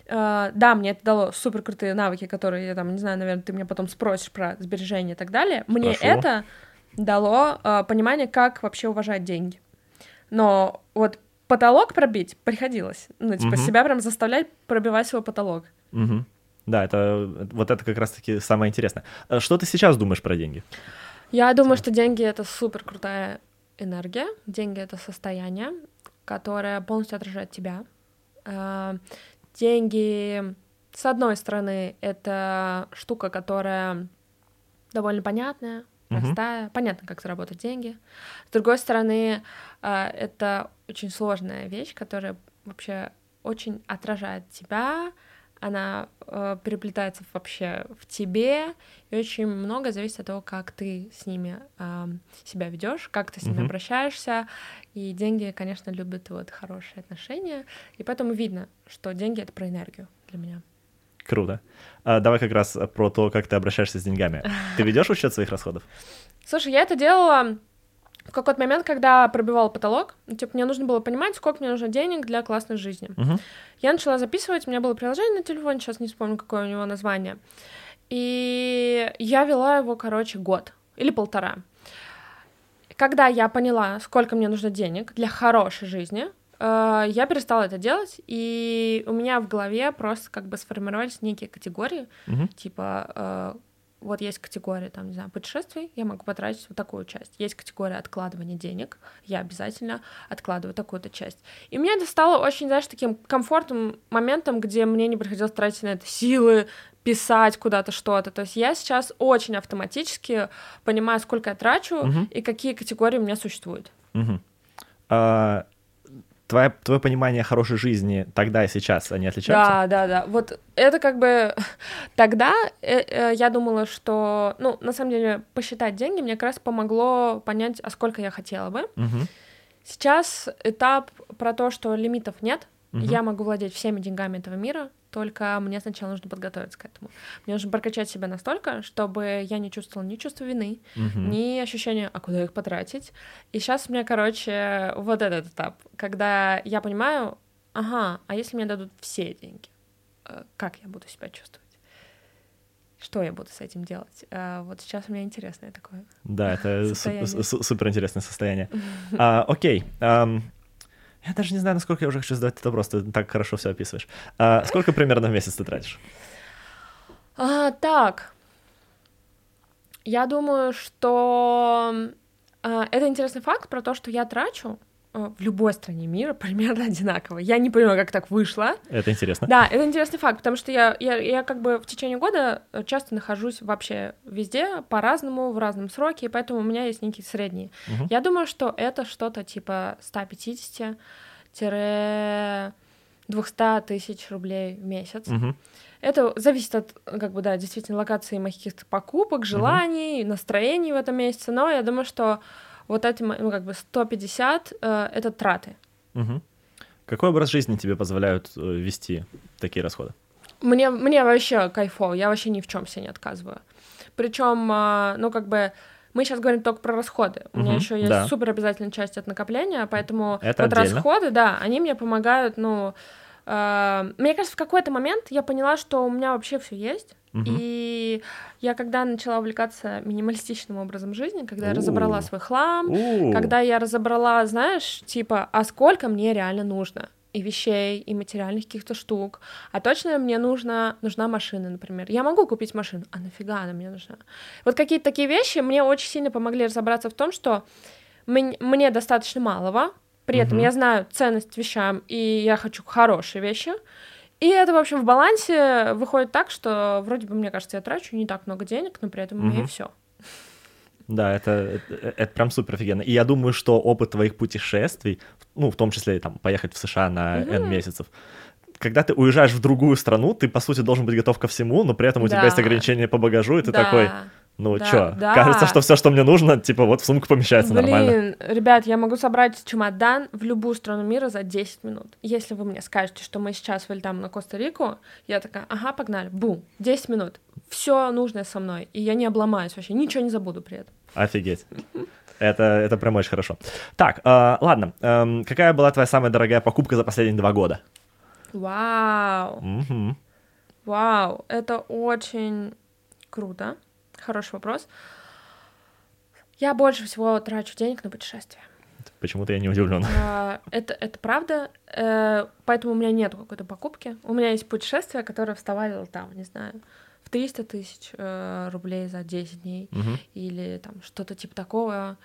Э, да, мне это дало супер крутые навыки, которые я там, не знаю, наверное, ты меня потом спросишь про сбережения и так далее. Мне Спрошу. это дало э, понимание, как вообще уважать деньги. Но вот потолок пробить приходилось. Ну, типа, Мгм. себя прям заставлять пробивать свой потолок. Мгм. Да, это вот это как раз-таки самое интересное. Э, Что ты сейчас думаешь про деньги? Я думаю, что деньги — это супер крутая энергия. Деньги — это состояние, которое полностью отражает тебя. Э, Деньги, с одной стороны, это штука, которая довольно понятная, простая, понятно, как заработать деньги. С другой стороны, э, это очень сложная вещь, которая вообще очень отражает тебя, она э, переплетается вообще в тебе, и очень много зависит от того, как ты с ними э, себя ведешь, как ты с ними Мгм. обращаешься. И деньги, конечно, любят вот хорошие отношения. И поэтому видно, что деньги это про энергию для меня. Круто. А, давай как раз про то, как ты обращаешься с деньгами. Ты [LAUGHS] ведешь учет своих расходов? Слушай, я это делала в какой-то момент, когда пробивала потолок. Ну, Типа, мне нужно было понимать, сколько мне нужно денег для классной жизни. Мгм. Я начала записывать, у меня было приложение на телефоне, сейчас не вспомню, какое у него название. И я вела его, короче, год или полтора. Когда я поняла, сколько мне нужно денег для хорошей жизни, э, я перестала это делать, и у меня в голове просто как бы сформировались некие категории, Мгм. типа э, вот есть категория, там, не знаю, путешествий, я могу потратить вот такую часть. Есть категория откладывания денег, я обязательно откладываю такую-то часть. И мне это стало очень, знаешь, таким комфортным моментом, где мне не приходилось тратить на это силы, писать куда-то что-то. То есть я сейчас очень автоматически понимаю, сколько я трачу Мгм. и какие категории у меня существуют. Мгм. А, твое, твое понимание хорошей жизни тогда и сейчас, они отличаются? Да, да, да. Вот это как бы [LAUGHS] тогда э, э, я думала, что, ну, на самом деле, посчитать деньги мне как раз помогло понять, а сколько я хотела бы. Мгм. Сейчас этап про то, что лимитов нет, Мгм. я могу владеть всеми деньгами этого мира, только мне сначала нужно подготовиться к этому. Мне нужно прокачать себя настолько, чтобы я не чувствовала ни чувства вины, Мгм. ни ощущения, а куда их потратить. И сейчас у меня, короче, вот этот этап, когда я понимаю, ага, а если мне дадут все деньги, э, как я буду себя чувствовать? Что я буду с этим делать? Э, Вот сейчас у меня интересное такое. Да, это супер интересное состояние. [LAUGHS] А, окей. ам, я даже не знаю, насколько я уже хочу задать этот вопрос, ты так хорошо все описываешь. А, сколько примерно в месяц ты тратишь? А, так, я думаю, что а, это интересный факт про то, что я трачу а, в любой стране мира [LAUGHS] примерно одинаково. Я не понимаю, как так вышло. Это интересно. Да, это интересный факт, потому что я, я, я как бы в течение года э, часто нахожусь вообще везде по-разному, в разном сроке, и поэтому у меня есть некие средние. Мгм. Я думаю, что это что-то типа 150-200 тысяч рублей в месяц. Мгм. Это зависит от, как бы, да, действительно, локации моих каких-то покупок, желаний, настроений в этом месяце, но я думаю, что вот эти, ну, как бы, 150 э, — это траты. Мгм. Какой образ жизни тебе позволяют э, вести такие расходы? Мне, мне вообще кайфово, я вообще ни в чем себе не отказываю. Причем, ну, как бы, мы сейчас говорим только про расходы. У меня Мгм, еще есть да. супер обязательная часть от накопления, поэтому Это вот отдельно. расходы, да, они мне помогают, ну, э, мне кажется, в какой-то момент я поняла, что у меня вообще все есть. Мгм. И я когда начала увлекаться минималистичным образом жизни, когда я разобрала свой хлам, когда я разобрала, знаешь, типа, а сколько мне реально нужно? И вещей, и материальных каких-то штук. А точно мне нужна, нужна машина, например. Я могу купить машину, а нафига она мне нужна? Вот какие-то такие вещи мне очень сильно помогли разобраться в том, что мн- мне достаточно малого, при этом Мгм. я знаю ценность вещам, и я хочу хорошие вещи. И это, в общем, в балансе выходит так, что вроде бы, мне кажется, я трачу не так много денег, но при этом у меня и все. Да, это, это, это прям супер офигенно. И я думаю, что опыт твоих путешествий, ну, в том числе там поехать в США на N Мгм. месяцев, когда ты уезжаешь в другую страну, ты, по сути, должен быть готов ко всему, но при этом у тебя Да. есть ограничения по багажу, и ты Да. такой, ну Да, чё, да. кажется, что все, что мне нужно, типа вот в сумку помещается Блин, нормально. ребят, я могу собрать чемодан в любую страну мира за 10 минут. Если вы мне скажете, что мы сейчас вылетаем на Коста-Рику, я такая, ага, погнали, бум, 10 минут. Все нужное со мной, и я не обломаюсь вообще, ничего не забуду при этом. Офигеть. Это, это прям очень хорошо. Так, э, ладно. эм, какая была твоя самая дорогая покупка за последние два года? Вау, Мгм. вау, это очень круто. Хороший вопрос. Я больше всего трачу денег на путешествия. Почему-то я не удивлен. А, Это, это правда, э, поэтому у меня нет какой-то покупки. У меня есть путешествия, которые вставали там, не знаю, в 300 тысяч э, рублей за 10 дней, Мгм. или там что-то типа такого,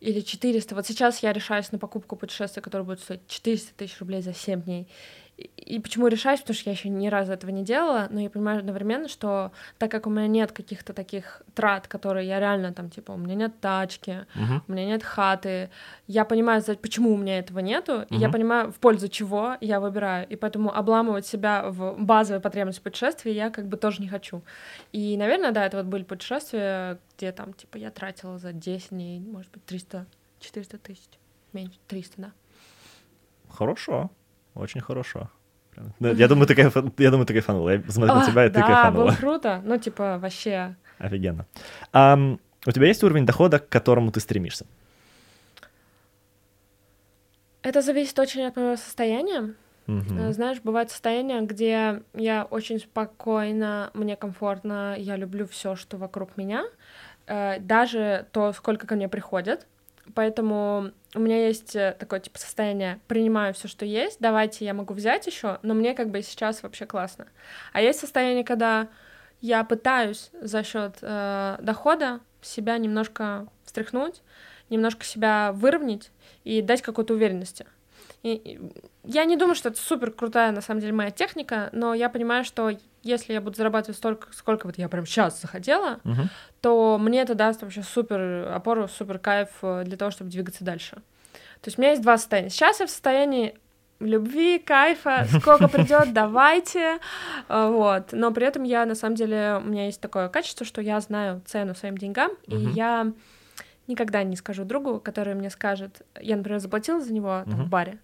или 400. Вот сейчас я решаюсь на покупку путешествия, которое будет стоить 400 тысяч рублей за 7 дней. И почему решаюсь, потому что я еще ни разу этого не делала, но я понимаю одновременно, что так как у меня нет каких-то таких трат, которые я реально там, типа, у меня нет тачки, Мгм. у меня нет хаты, я понимаю, почему у меня этого нету, и я понимаю, в пользу чего я выбираю, и поэтому обламывать себя в базовой потребности путешествия я как бы тоже не хочу. И, наверное, да, это вот были путешествия, где там, типа, я тратила за 10 дней, может быть, 300-400 тысяч, меньше, 300, да. Хорошо, очень хорошо. Да, Я думаю, ты я думаю, ты кайфанула. Я смотрю на А, тебя, и ты да, кайфанула. было круто, ну, типа, вообще... Офигенно. У тебя есть уровень дохода, к которому ты стремишься? Это зависит очень от моего состояния. Э, Знаешь, бывает состояние, где я очень спокойна, мне комфортно, я люблю все, что вокруг меня, э, даже то, сколько ко мне приходят. Поэтому у меня есть э, такое типа состояние, принимаю все, что есть, давайте я могу взять еще, но мне как бы сейчас вообще классно. А есть состояние, когда я пытаюсь за счет дохода себя немножко встряхнуть, немножко себя выровнять и дать какой-то уверенности. И, и я не думаю, что это супер крутая, на самом деле, моя техника, но я понимаю, что если я буду зарабатывать столько, сколько вот я прям сейчас захотела, Мгм. то мне это даст вообще супер опору, супер кайф э, для того, чтобы двигаться дальше. То есть у меня есть два состояния. Сейчас я в состоянии любви, кайфа, [LAUGHS] сколько придет, давайте, э, вот. Но при этом я, на самом деле, у меня есть такое качество, что я знаю цену своим деньгам, и Мгм. я никогда не скажу другу, который мне скажет, я, например, заплатила за него там, Мгм. в баре,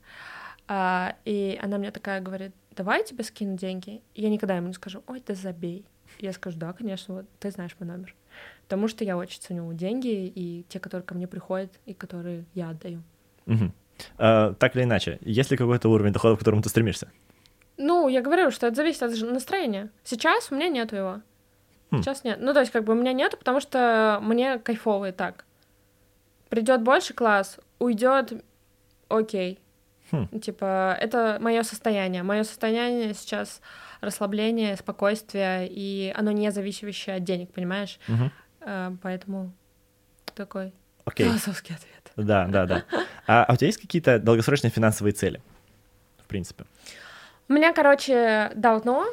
а, и она мне такая говорит, давай я тебе скину деньги. И я никогда ему не скажу, ой, ты забей. Я скажу, да, конечно, вот ты знаешь мой номер. Потому что я очень ценю деньги и те, которые ко мне приходят, и которые я отдаю. Мгм. А, Так или иначе, есть ли какой-то уровень дохода, к которому ты стремишься? Ну, я говорю, что это зависит от настроения. Сейчас у меня нету его. Хм. Сейчас нет. Ну, то есть, как бы у меня нету, потому что мне кайфово и так. Придет больше класс, уйдет, окей. Хм. Типа, это мое состояние. Мое состояние сейчас расслабление, спокойствие, и оно не зависящее от денег, понимаешь? Э, поэтому такой Окей. философский ответ. Да, да, да. [LAUGHS] А, а у тебя есть какие-то долгосрочные финансовые цели? В принципе. У меня, короче, давно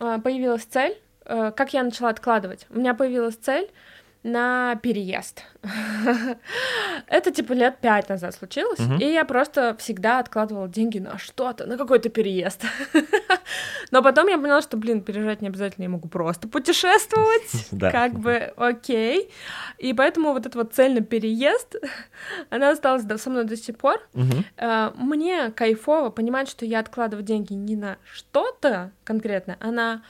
э, появилась цель, э, как я начала откладывать. У меня появилась цель на переезд. [LAUGHS] Это типа лет пять назад случилось, и я просто всегда откладывала деньги на что-то, на какой-то переезд. [LAUGHS] Но потом я поняла, что, блин, переезжать не обязательно, я могу просто путешествовать, [LAUGHS] Да. как бы окей. И поэтому вот эта вот цель на переезд, она осталась со мной до сих пор. Э, Мне кайфово понимать, что я откладываю деньги не на что-то конкретное, а на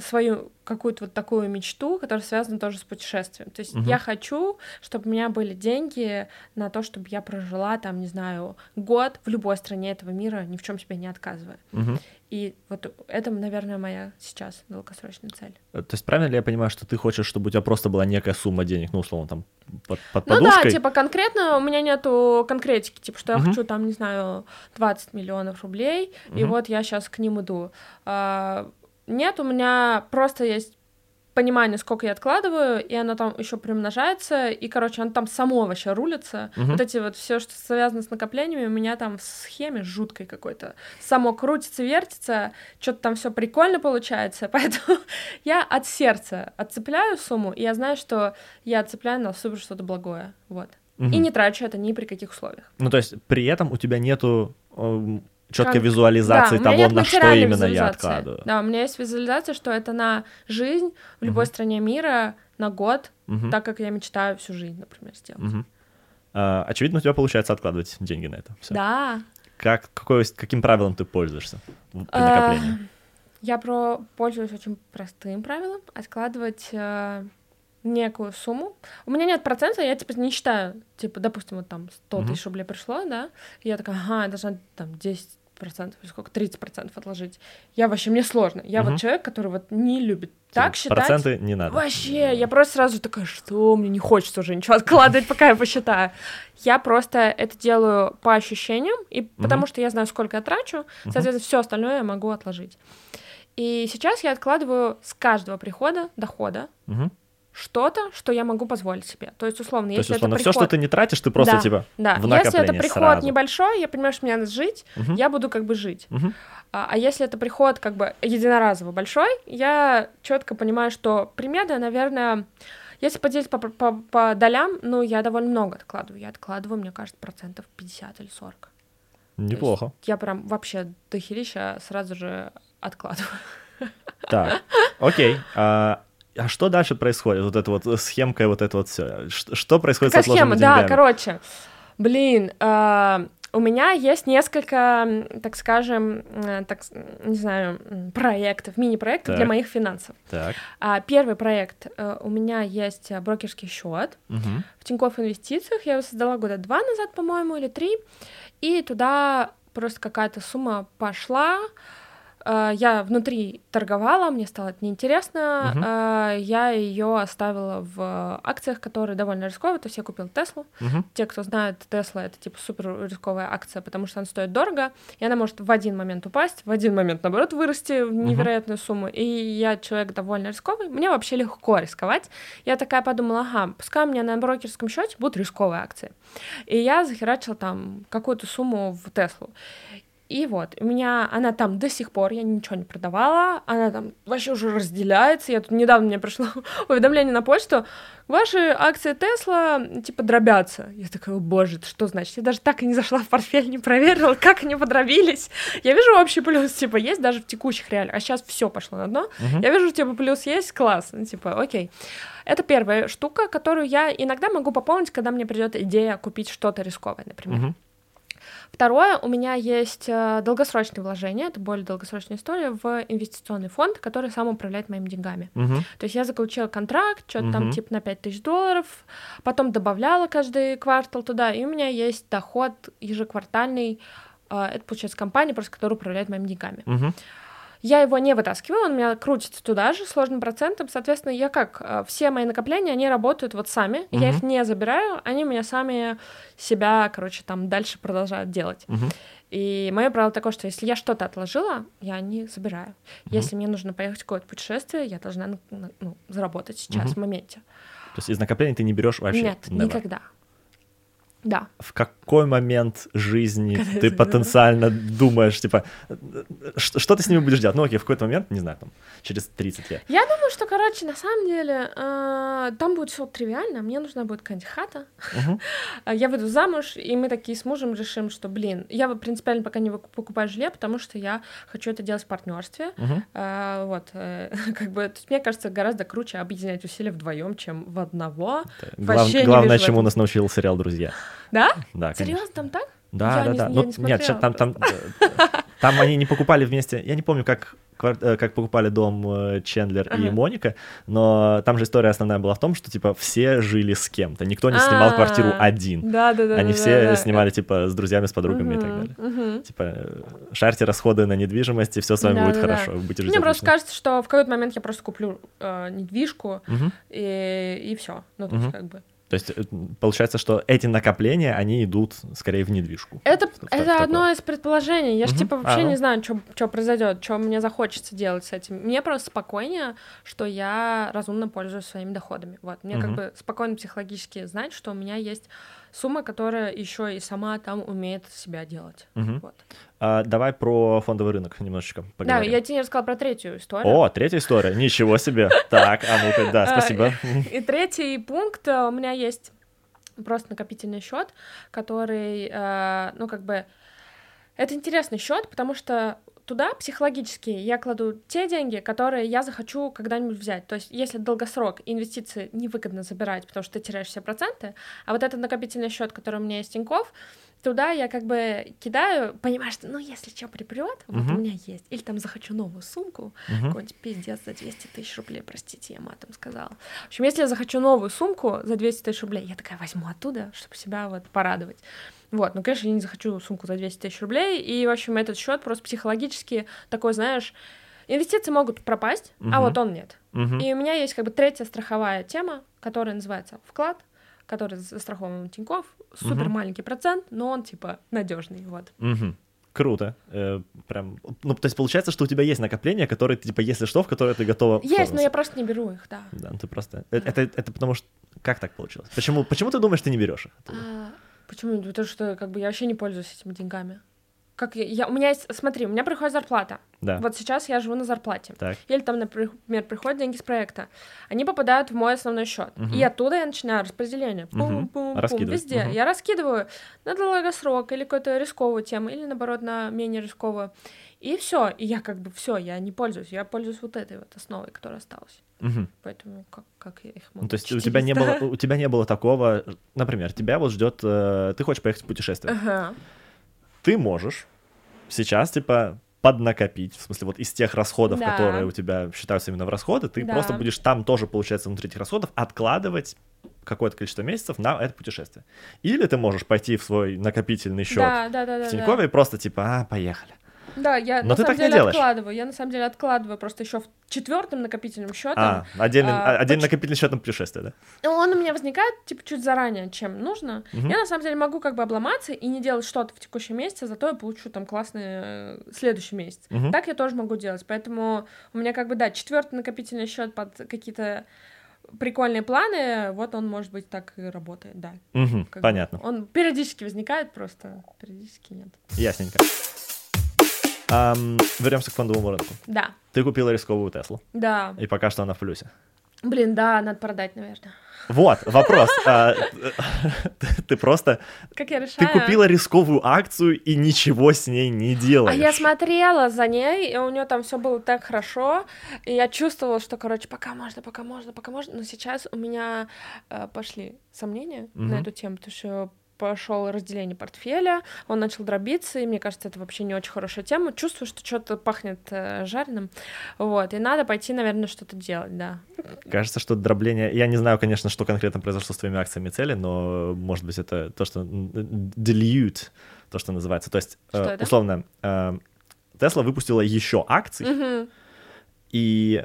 свою какую-то вот такую мечту, которая связана тоже с путешествием. То есть Мгм. я хочу, чтобы у меня были деньги на то, чтобы я прожила там, не знаю, год в любой стране этого мира, ни в чем себе не отказывая. Мгм. И вот это, наверное, моя сейчас долгосрочная цель. Э, То есть правильно ли я понимаю, что ты хочешь, чтобы у тебя просто была некая сумма денег, ну, условно, там, под, под Ну подушкой? да, типа конкретно у меня нету конкретики, типа, что я Мгм. хочу там, не знаю, 20 миллионов рублей, и Мгм. вот я сейчас к ним иду. А, нет, у меня просто есть понимание, сколько я откладываю, и оно там еще примножается, и, короче, оно там само вообще рулится. Мгм. Вот эти вот все, что связано с накоплениями, у меня там в схеме жуткой какой-то. Само крутится, вертится, что-то там все прикольно получается, [LAUGHS] поэтому я от сердца отцепляю сумму, и я знаю, что я отцепляю на супер что-то благое, вот. Мгм. И не трачу это ни при каких условиях. Ну, то есть при этом у тебя нету четкой Кон- визуализации Да, того, на что именно я откладываю. Да, у меня есть визуализация, что это на жизнь в любой Мгм. стране мира на год, Мгм. так как я мечтаю всю жизнь, например, сделать. Мгм. А, очевидно, у тебя получается откладывать деньги на это. Всё. Да. Как, какой, каким правилом ты пользуешься при накоплении? Я про пользуюсь очень простым правилом откладывать э, некую сумму. У меня нет процента, я типа не считаю, типа, допустим, вот там 100 Мгм. тысяч рублей пришло, да, и я такая, ага, я должна там 10 процентов, или сколько, 30 процентов отложить. Я вообще, мне сложно. Я Мгм. вот человек, который вот не любит так считать. Проценты не надо. Вообще, я просто сразу такая, что мне не хочется уже ничего откладывать, пока я посчитаю. Я просто это делаю по ощущениям, и потому что я знаю, сколько я трачу, соответственно, все остальное я могу отложить. И сейчас я откладываю с каждого прихода дохода, Мгм. Что-то, что я могу позволить себе. То есть, условно, То если есть, условно, это все, приход... что ты не тратишь, ты просто Да, типа Да, в если это приход сразу. небольшой, я понимаю, что мне надо жить, Мгм. я буду как бы жить. Мгм. А, а если это приход как бы единоразово большой, я четко понимаю, что примерно, наверное, если поделить по, по, по долям, ну, я довольно много откладываю. Я откладываю, мне кажется, процентов 50 или 40. Неплохо. Я прям вообще дохерища сразу же откладываю. Так, [LAUGHS] окей. А, а что дальше происходит? Вот эта вот схемка и вот это вот все. Что происходит Какая с схема? Да, деньгами? короче, блин, а, у меня есть несколько, так скажем, э, так, не знаю, проектов, мини-проектов для моих финансов. Так. А, Первый проект, э, у меня есть э, брокерский счет мгм. в Тинькофф Инвестициях, я его создала года два назад, по-моему, или три, и туда просто какая-то сумма пошла, Э, я внутри торговала, мне стало это неинтересно. Э, я ее оставила в акциях, которые довольно рисковые, то есть я купила Теслу, Мгм. те, кто знает, Тесла это типа супер рисковая акция, потому что она стоит дорого, и она может в один момент упасть, в один момент, наоборот, вырасти в невероятную сумму. И я человек довольно рисковый, мне вообще легко рисковать. Я такая подумала, ага, пускай у меня на брокерском счете будут рисковые акции. И я захерачила там какую-то сумму в Теслу. И вот, у меня она там до сих пор, я ничего не продавала, она там вообще уже разделяется. Я тут недавно мне пришло [LAUGHS] уведомление на почту, ваши акции Тесла типа дробятся. Я такая, о боже, это что значит? Я даже так и не зашла в портфель, не проверила, [LAUGHS] как они подробились. Я вижу общий плюс, типа, есть даже в текущих реалиях, а сейчас все пошло на дно. Мгм. Я вижу, типа, плюс есть, класс, ну, типа, окей. Это первая штука, которую я иногда могу пополнить, когда мне придет идея купить что-то рисковое, например. Мгм. Второе, у меня есть э, долгосрочные вложения, это более долгосрочная история, в инвестиционный фонд, который сам управляет моими деньгами. Мгм. То есть я заключила контракт, что-то там Мгм. типа на 5000 долларов, потом добавляла каждый квартал туда, и у меня есть доход ежеквартальный, э, это получается компания, просто которая управляет моими деньгами. Мгм. Я его не вытаскиваю, он меня крутится туда же сложным процентом. Соответственно, я как, э, все мои накопления, они работают вот сами. Я Мгм. их не забираю, они у меня сами себя, короче, там дальше продолжают делать. Мгм. И мое правило такое, что если я что-то отложила, я не забираю. Если мне нужно поехать в какое-то путешествие, я должна ну, заработать сейчас, Мгм. в моменте. То есть из накоплений ты не берешь вообще? Нет, Never. никогда. Да. В какой момент жизни Когда ты заберу? потенциально думаешь, типа, что, что ты с ними будешь делать? Ну, окей, в какой-то момент, не знаю, там, через 30 лет. Я думаю, что, короче, на самом деле, э, там будет все тривиально. Мне нужна будет какая-нибудь хата. А [LAUGHS] Я выйду замуж, и мы такие с мужем решим, что, блин, я принципиально пока не покупаю жилье, потому что я хочу это делать в партнерстве. Мгм. А, вот, э, [LAUGHS] как бы, мне кажется, гораздо круче объединять усилия вдвоем, чем в одного. Глав- главное, чему нас научил сериал «Друзья». Да? Да. Серьезно, там так? Да, Я да, не- да. Ну, не нет, там, там, э, там они не покупали вместе. Я не помню, как, э, как покупали дом э, Чендлер и Ага. Моника, но там же история основная была в том, что типа все жили с кем-то. Никто не снимал квартиру А, один. Да, да, да. Они да, все да, да. снимали типа с друзьями, с подругами и так далее. мгм. Типа, шарьте расходы на недвижимость, и все с вами Да, будет да, да. хорошо. Будете жить Мне просто кажется, что в какой-то момент я просто куплю э, недвижку, Мгм. и, и все. Ну, то есть, как бы. То есть э, получается, что эти накопления, они идут скорее в недвижку. Это, в это такое. одно из предположений. Я ж Мгм. типа вообще А, ну. не знаю, что произойдет, что мне захочется делать с этим. Мне просто спокойнее, что я разумно пользуюсь своими доходами. Вот. Мне как Мгм. бы спокойно психологически знать, что у меня есть сумма, которая еще и сама там умеет себя делать. Мгм. Вот. А, давай про фондовый рынок немножечко Да, поговорим. я тебе не рассказала про третью историю. О, третья история. Ничего себе. [LAUGHS] Так, а ну-ка, да, А, спасибо. И третий пункт э, у меня есть просто накопительный счет, который, э, ну, как бы, это интересный счет, потому что туда психологически я кладу те деньги, которые я захочу когда-нибудь взять. То есть, если долгосрок инвестиции невыгодно забирать, потому что ты теряешь все проценты, а вот этот накопительный счет, который у меня есть Тинькофф, туда я как бы кидаю, понимаю, что, ну, если что припрет, вот Мгм. у меня есть. Или там захочу новую сумку, Мгм. какой-нибудь пиздец за 200 тысяч рублей, простите, я матом сказала. В общем, если я захочу новую сумку за 200 тысяч рублей, я такая возьму оттуда, чтобы себя вот порадовать. Вот, ну, конечно, я не захочу сумку за 200 тысяч рублей, и, в общем, этот счет просто психологически такой, знаешь, инвестиции могут пропасть, а Мгм. вот он нет. Мгм. И у меня есть как бы третья страховая тема, которая называется вклад, который застрахован у Тинькофф, супер маленький процент, но он типа надежный, вот. Мгм. Круто. Э, прям, ну, то есть получается, что у тебя есть накопления, которые, типа, если что, в которые ты готова Есть, но я просто не беру их, да. Да, ну ты просто... Это, это, это потому что... Как так получилось? Почему, почему ты думаешь, ты не берешь их? А, почему? Потому что, как бы, я вообще не пользуюсь этими деньгами. Как я, я, у меня есть, смотри, у меня приходит зарплата. Да. Вот сейчас я живу на зарплате. Так. Или там, например, приходят деньги с проекта. Они попадают в мой основной счет. Мгм. И оттуда я начинаю распределение. Мгм. Пум-пум-пум, Раскидывать. везде. Мгм. Я раскидываю на долгосрок или какую-то рисковую тему, или наоборот на менее рисковую. И все. И я как бы все, я не пользуюсь. Я пользуюсь вот этой вот основой, которая осталась. Мгм. Поэтому как, как я их могу Ну, то есть у тебя не было, 400? [LAUGHS] у тебя не было такого, например, тебя вот ждет, э, ты хочешь поехать в путешествие, Ага. ты можешь сейчас типа поднакопить, в смысле вот из тех расходов, Да. которые у тебя считаются именно в расходы, ты Да. просто будешь там тоже, получается, внутри этих расходов откладывать какое-то количество месяцев на это путешествие. Или ты можешь пойти в свой накопительный счет Да, да, да, да. в да. Тинькове и просто типа, а, поехали. Да, я Но на ты самом так не деле делаешь. откладываю. Я на самом деле откладываю просто еще в четвертом накопительном счете. А, отдельный, а, отдельный поч- накопительный счет на путешествие, да? Он у меня возникает типа чуть заранее, чем нужно. Мгм. Я на самом деле могу как бы обломаться и не делать что-то в текущем месяце, зато я получу там классный э, следующий месяц. Мгм. Так я тоже могу делать. Поэтому у меня как бы да четвертый накопительный счет под какие-то прикольные планы, вот он может быть так и работает, да. Мгм, Как бы понятно. Он периодически возникает, просто периодически нет. Ясненько. Вернемся к фондовому рынку. Да, Ты купила рисковую Теслу, да. и пока что она в плюсе. Блин, да, надо продать, наверное. Вот, вопрос. [LAUGHS] А, Ты просто... Как я Ты решаю? купила рисковую акцию и ничего с ней не А я делаешь. смотрела за ней, и у нее там все было так хорошо, и я чувствовала, что, короче, пока можно, пока можно, пока можно, но сейчас у меня э, пошли сомнения на эту тему, потому что пошел разделение портфеля, он начал дробиться, и мне кажется, это вообще не очень хорошая тема. Чувствую, что что-то пахнет э, жареным, вот, и надо пойти, наверное, что-то делать, да. Кажется, что дробление... Я не знаю, конечно, что конкретно произошло с твоими акциями цели, но, может быть, это то, что dilute, то, что называется. То есть, Что э, условно, Тесла выпустила еще акций, Мгм. и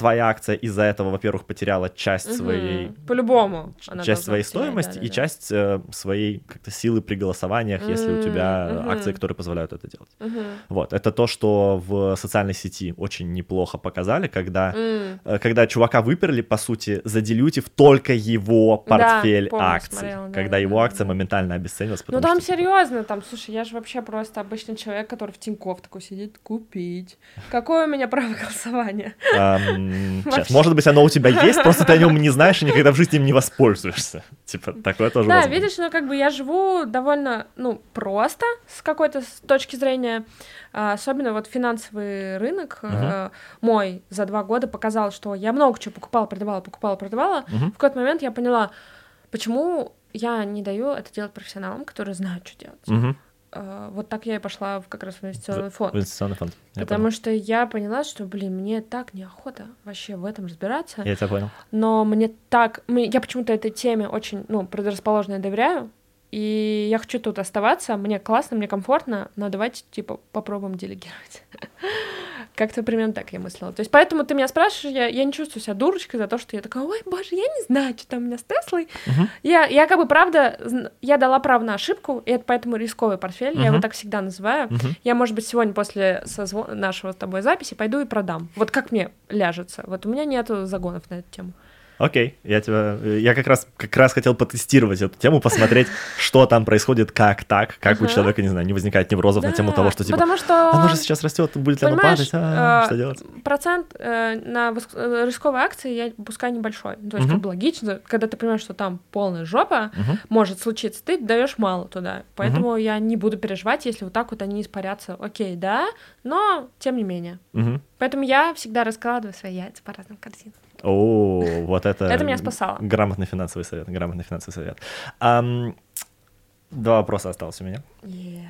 твоя акция из-за этого, во-первых, потеряла часть Мгм. своей По-любому. часть своей стоимости и да-да-да. часть э, своей как-то силы при голосованиях, если у тебя мгм. акции, которые позволяют это делать. Мгм. Вот, это то, что в социальной сети очень неплохо показали, когда, М. э, когда чувака выперли, по сути, заделютив только его портфель помню, акций, смотрела, да, когда да, его да, акция да. моментально обесценилась. Ну там что, типа, серьезно, там, слушай, я же вообще просто обычный человек, который в Тинькофф такой сидит, купить. Какое у меня право голосования? Вообще. может быть, оно у тебя есть, просто ты о нем не знаешь и никогда в жизни им не воспользуешься. Типа, такое тоже Да, возможно. видишь, ну как бы я живу довольно, ну, просто с какой-то с точки зрения, а, особенно вот финансовый рынок э, мой за два года показал, что я много чего покупала, продавала, покупала, продавала. Мгм. В какой-то момент я поняла, почему я не даю это делать профессионалам, которые знают, что делать. Мгм. А, Вот так я и пошла в, как раз в инвестиционный фонд. В инвестиционный фонд. Я Потому понял. что я поняла, что, блин, мне так неохота вообще в этом разбираться, Я тебя понял. но мне так... Я почему-то этой теме очень, ну, предрасположенно доверяю, и я хочу тут оставаться, мне классно, мне комфортно, но давайте, типа, попробуем делегировать. [LAUGHS] Как-то примерно так я мыслила. То есть поэтому ты меня спрашиваешь, я, я не чувствую себя дурочкой за то, что я такая, ой, боже, я не знаю, что там у меня с Теслой. Мгм. Я, я как бы, правда, я дала право на ошибку, и это поэтому рисковый портфель, я его так всегда называю. Мгм. Я, может быть, сегодня после созво- нашего с тобой записи пойду и продам. Вот как мне ляжется. Вот у меня нету загонов на эту тему. Окей, я тебя, я как раз, как раз хотел потестировать эту тему, посмотреть, [LAUGHS] что там происходит, как так, как у человека, не знаю, не возникает неврозов на тему того, что типа, Потому что... оно же сейчас растет, будет ли оно падать, а, э, что делать? процент э, на э, рисковые акции я пускай небольшой. То есть, как бы логично, когда ты понимаешь, что там полная жопа, может случиться, ты даешь мало туда. Поэтому я не буду переживать, если вот так вот они испарятся. Окей, да, но тем не менее. Поэтому я всегда раскладываю свои яйца по разным корзинам. О, вот это... Это меня спасало. Грамотный финансовый совет, грамотный финансовый совет. Ам, Два вопроса осталось у меня. Yeah.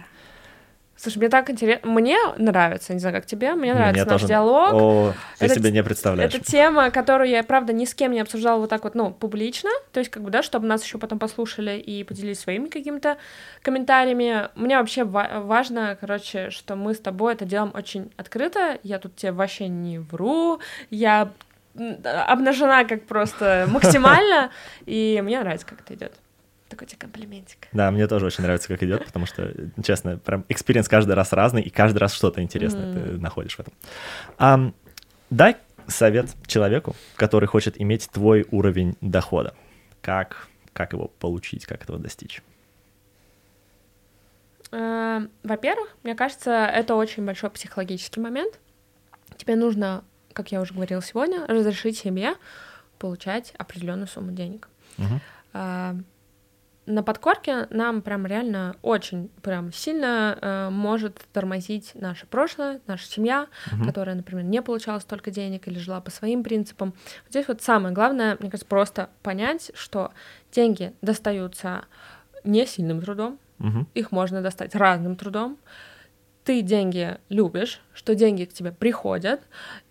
Слушай, мне так интересно. Мне нравится, не знаю, как тебе, мне нравится Мне наш тоже- диалог. О, ты Это себе не представляешь. Это тема, которую я, правда, ни с кем не обсуждала вот так вот, ну, публично. То есть, как бы, да, чтобы нас еще потом послушали и поделились своими какими-то комментариями. Мне вообще ва- важно, короче, что мы с тобой это делаем очень открыто. Я тут тебе вообще не вру. Я обнажена как просто [LAUGHS] максимально. И мне нравится, как это идет. Так такой тебе комплиментик. Да, мне тоже очень нравится, как идет, потому что, честно, прям experience каждый раз разный, и каждый раз что-то интересное mm. ты находишь в этом. Um, дай совет человеку, который хочет иметь твой уровень дохода. Как, как его получить, как этого достичь? Э, во-первых, мне кажется, это очень большой психологический момент. Тебе нужно, как я уже говорила сегодня, разрешить себе получать определенную сумму денег. Uh-huh. На подкорке нам прям реально очень прям сильно э, может тормозить наше прошлое, наша семья, uh-huh. которая, например, не получала столько денег или жила по своим принципам. Здесь вот самое главное, мне кажется, просто понять, что деньги достаются не сильным трудом, Угу. Их можно достать разным трудом. Ты деньги любишь, что деньги к тебе приходят,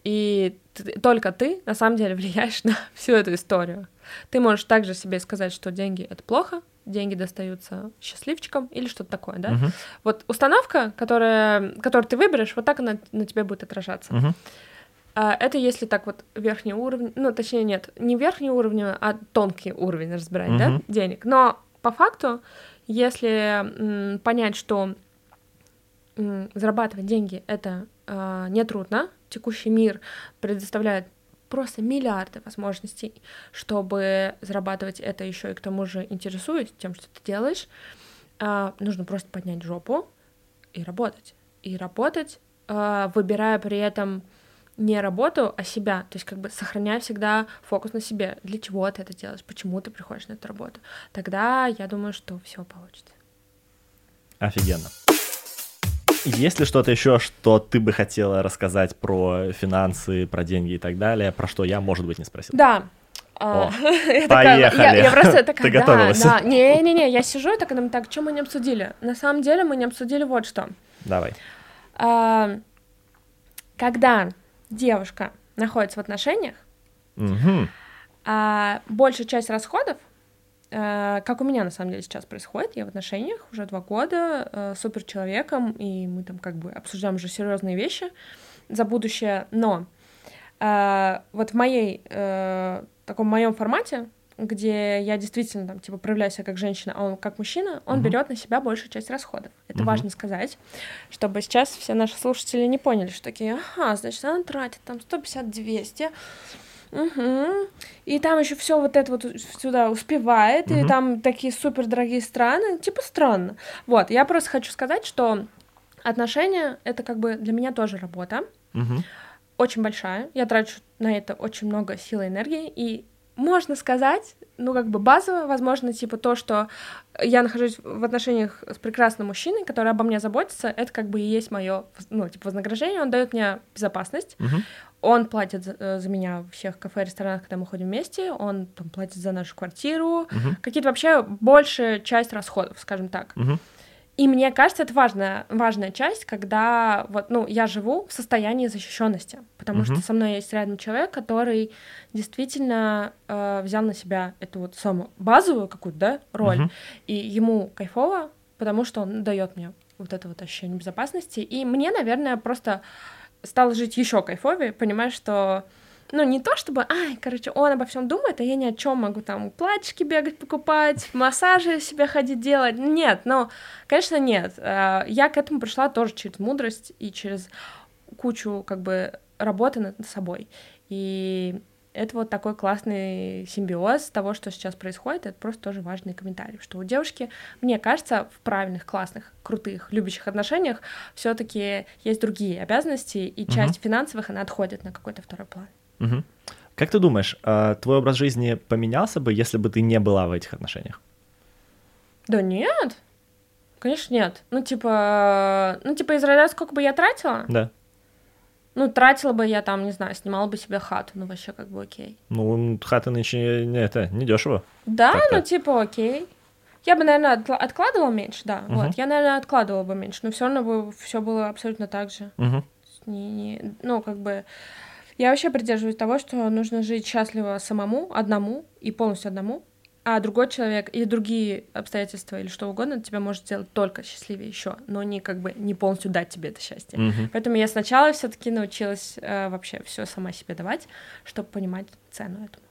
и ты, только ты на самом деле [LAUGHS] влияешь на всю эту историю. Ты можешь также себе сказать, что деньги это плохо, деньги достаются счастливчикам или что-то такое, да? Uh-huh. Вот установка, которая, которую ты выберешь, вот так она на тебе будет отражаться. Uh-huh. Это если так вот верхний уровень, ну точнее нет, не верхний уровень, а тонкий уровень разбирать, uh-huh. да, денег. Но по факту если понять, что зарабатывать деньги это э, нетрудно, текущий мир предоставляет просто миллиарды возможностей, чтобы зарабатывать это еще и к тому же интересуясь тем, что ты делаешь, э, нужно просто поднять жопу и работать. И работать, э, выбирая при этом не работу, а себя. То есть как бы сохраняя всегда фокус на себе. Для чего ты это делаешь, почему ты приходишь на эту работу. Тогда я думаю, что все получится. Офигенно. Есть ли что-то еще, что ты бы хотела рассказать про финансы, про деньги и так далее, про что я, может быть, не спросил? Да, а, [LAUGHS] поехали. я, просто такая, Ты готовилась? Да, не-не-не, я сижу и так думаю, так, что мы не обсудили? На самом деле мы не обсудили вот что. Давай. А, когда девушка находится в отношениях, угу. а большая часть расходов, как у меня на самом деле сейчас происходит, я в отношениях уже два года а, супер человеком, и мы там как бы обсуждаем уже серьезные вещи за будущее, но а, вот в моей таком моем формате где я действительно там типа проявляю себя как женщина, а он как мужчина, он uh-huh. берет на себя большую часть расходов. Это uh-huh. важно сказать, чтобы сейчас все наши слушатели не поняли, что такие, ага, значит, она тратит там 150-200, Угу. И там еще все вот это вот сюда успевает, угу. и там такие супер дорогие страны, типа странно. Вот, я просто хочу сказать, что отношения это как бы для меня тоже работа. Угу. Очень большая. Я трачу на это очень много сил и энергии, и можно сказать, ну, как бы базово, возможно, типа то, что я нахожусь в отношениях с прекрасным мужчиной, который обо мне заботится, это как бы и есть мое, ну, типа, вознаграждение, он дает мне безопасность, uh-huh. Он платит за, э, за меня в всех кафе, ресторанах, когда мы ходим вместе, он там платит за нашу квартиру, uh-huh. какие-то вообще большая часть расходов, скажем так. Uh-huh. И мне кажется, это важная, важная часть, когда вот, ну, я живу в состоянии защищенности, потому mm-hmm. что со мной есть рядом человек, который действительно э, взял на себя эту вот самую базовую какую-то да, роль, mm-hmm. и ему кайфово, потому что он дает мне вот это вот ощущение безопасности, и мне, наверное, просто стало жить еще кайфовее, понимая, что ну, не то чтобы, ай, короче, он обо всем думает, а я ни о чем могу там платьишки бегать, покупать, массажи себе ходить делать. Нет, ну, конечно, нет. Э, я к этому пришла тоже через мудрость и через кучу, как бы, работы над собой. И это вот такой классный симбиоз того, что сейчас происходит, это просто тоже важный комментарий, что у девушки, мне кажется, в правильных, классных, крутых, любящих отношениях все таки есть другие обязанности, и часть угу. финансовых, она отходит на какой-то второй план. Угу. Как ты думаешь, а, твой образ жизни поменялся бы, если бы ты не была в этих отношениях? Да нет. Конечно, нет. Ну, типа, ну, типа, из сколько бы я тратила? Да. Ну, тратила бы я там, не знаю, снимала бы себе хату, ну, вообще как бы окей. Ну, хата нынче, не, это, не дешево. Да, так-то. ну, типа, окей. Я бы, наверное, откладывала меньше, да, угу. вот. Я, наверное, откладывала бы меньше, но все равно бы все было абсолютно так же. Угу. Не, не, ну, как бы я вообще придерживаюсь того, что нужно жить счастливо самому, одному и полностью одному, а другой человек или другие обстоятельства или что угодно тебя может сделать только счастливее еще, но не как бы не полностью дать тебе это счастье. Mm-hmm. Поэтому я сначала все-таки научилась э, вообще все сама себе давать, чтобы понимать цену этому.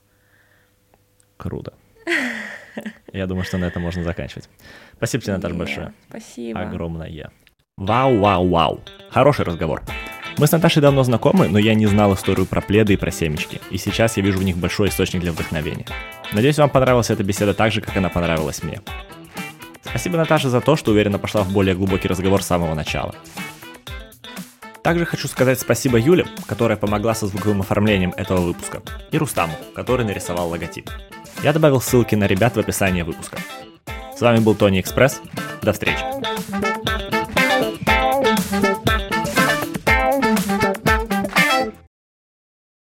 Круто. [LAUGHS] Я думаю, что на этом можно заканчивать. Спасибо тебе, Наташа, большое. Спасибо. Огромное. Вау, вау, вау. Хороший разговор. Мы с Наташей давно знакомы, но я не знал историю про пледы и про семечки, и сейчас я вижу в них большой источник для вдохновения. Надеюсь, вам понравилась эта беседа так же, как она понравилась мне. Спасибо, Наташа, за то, что уверенно пошла в более глубокий разговор с самого начала. Также хочу сказать спасибо Юле, которая помогла со звуковым оформлением этого выпуска, и Рустаму, который нарисовал логотип. Я добавил ссылки на ребят в описании выпуска. С вами был Тони Экспресс. До встречи.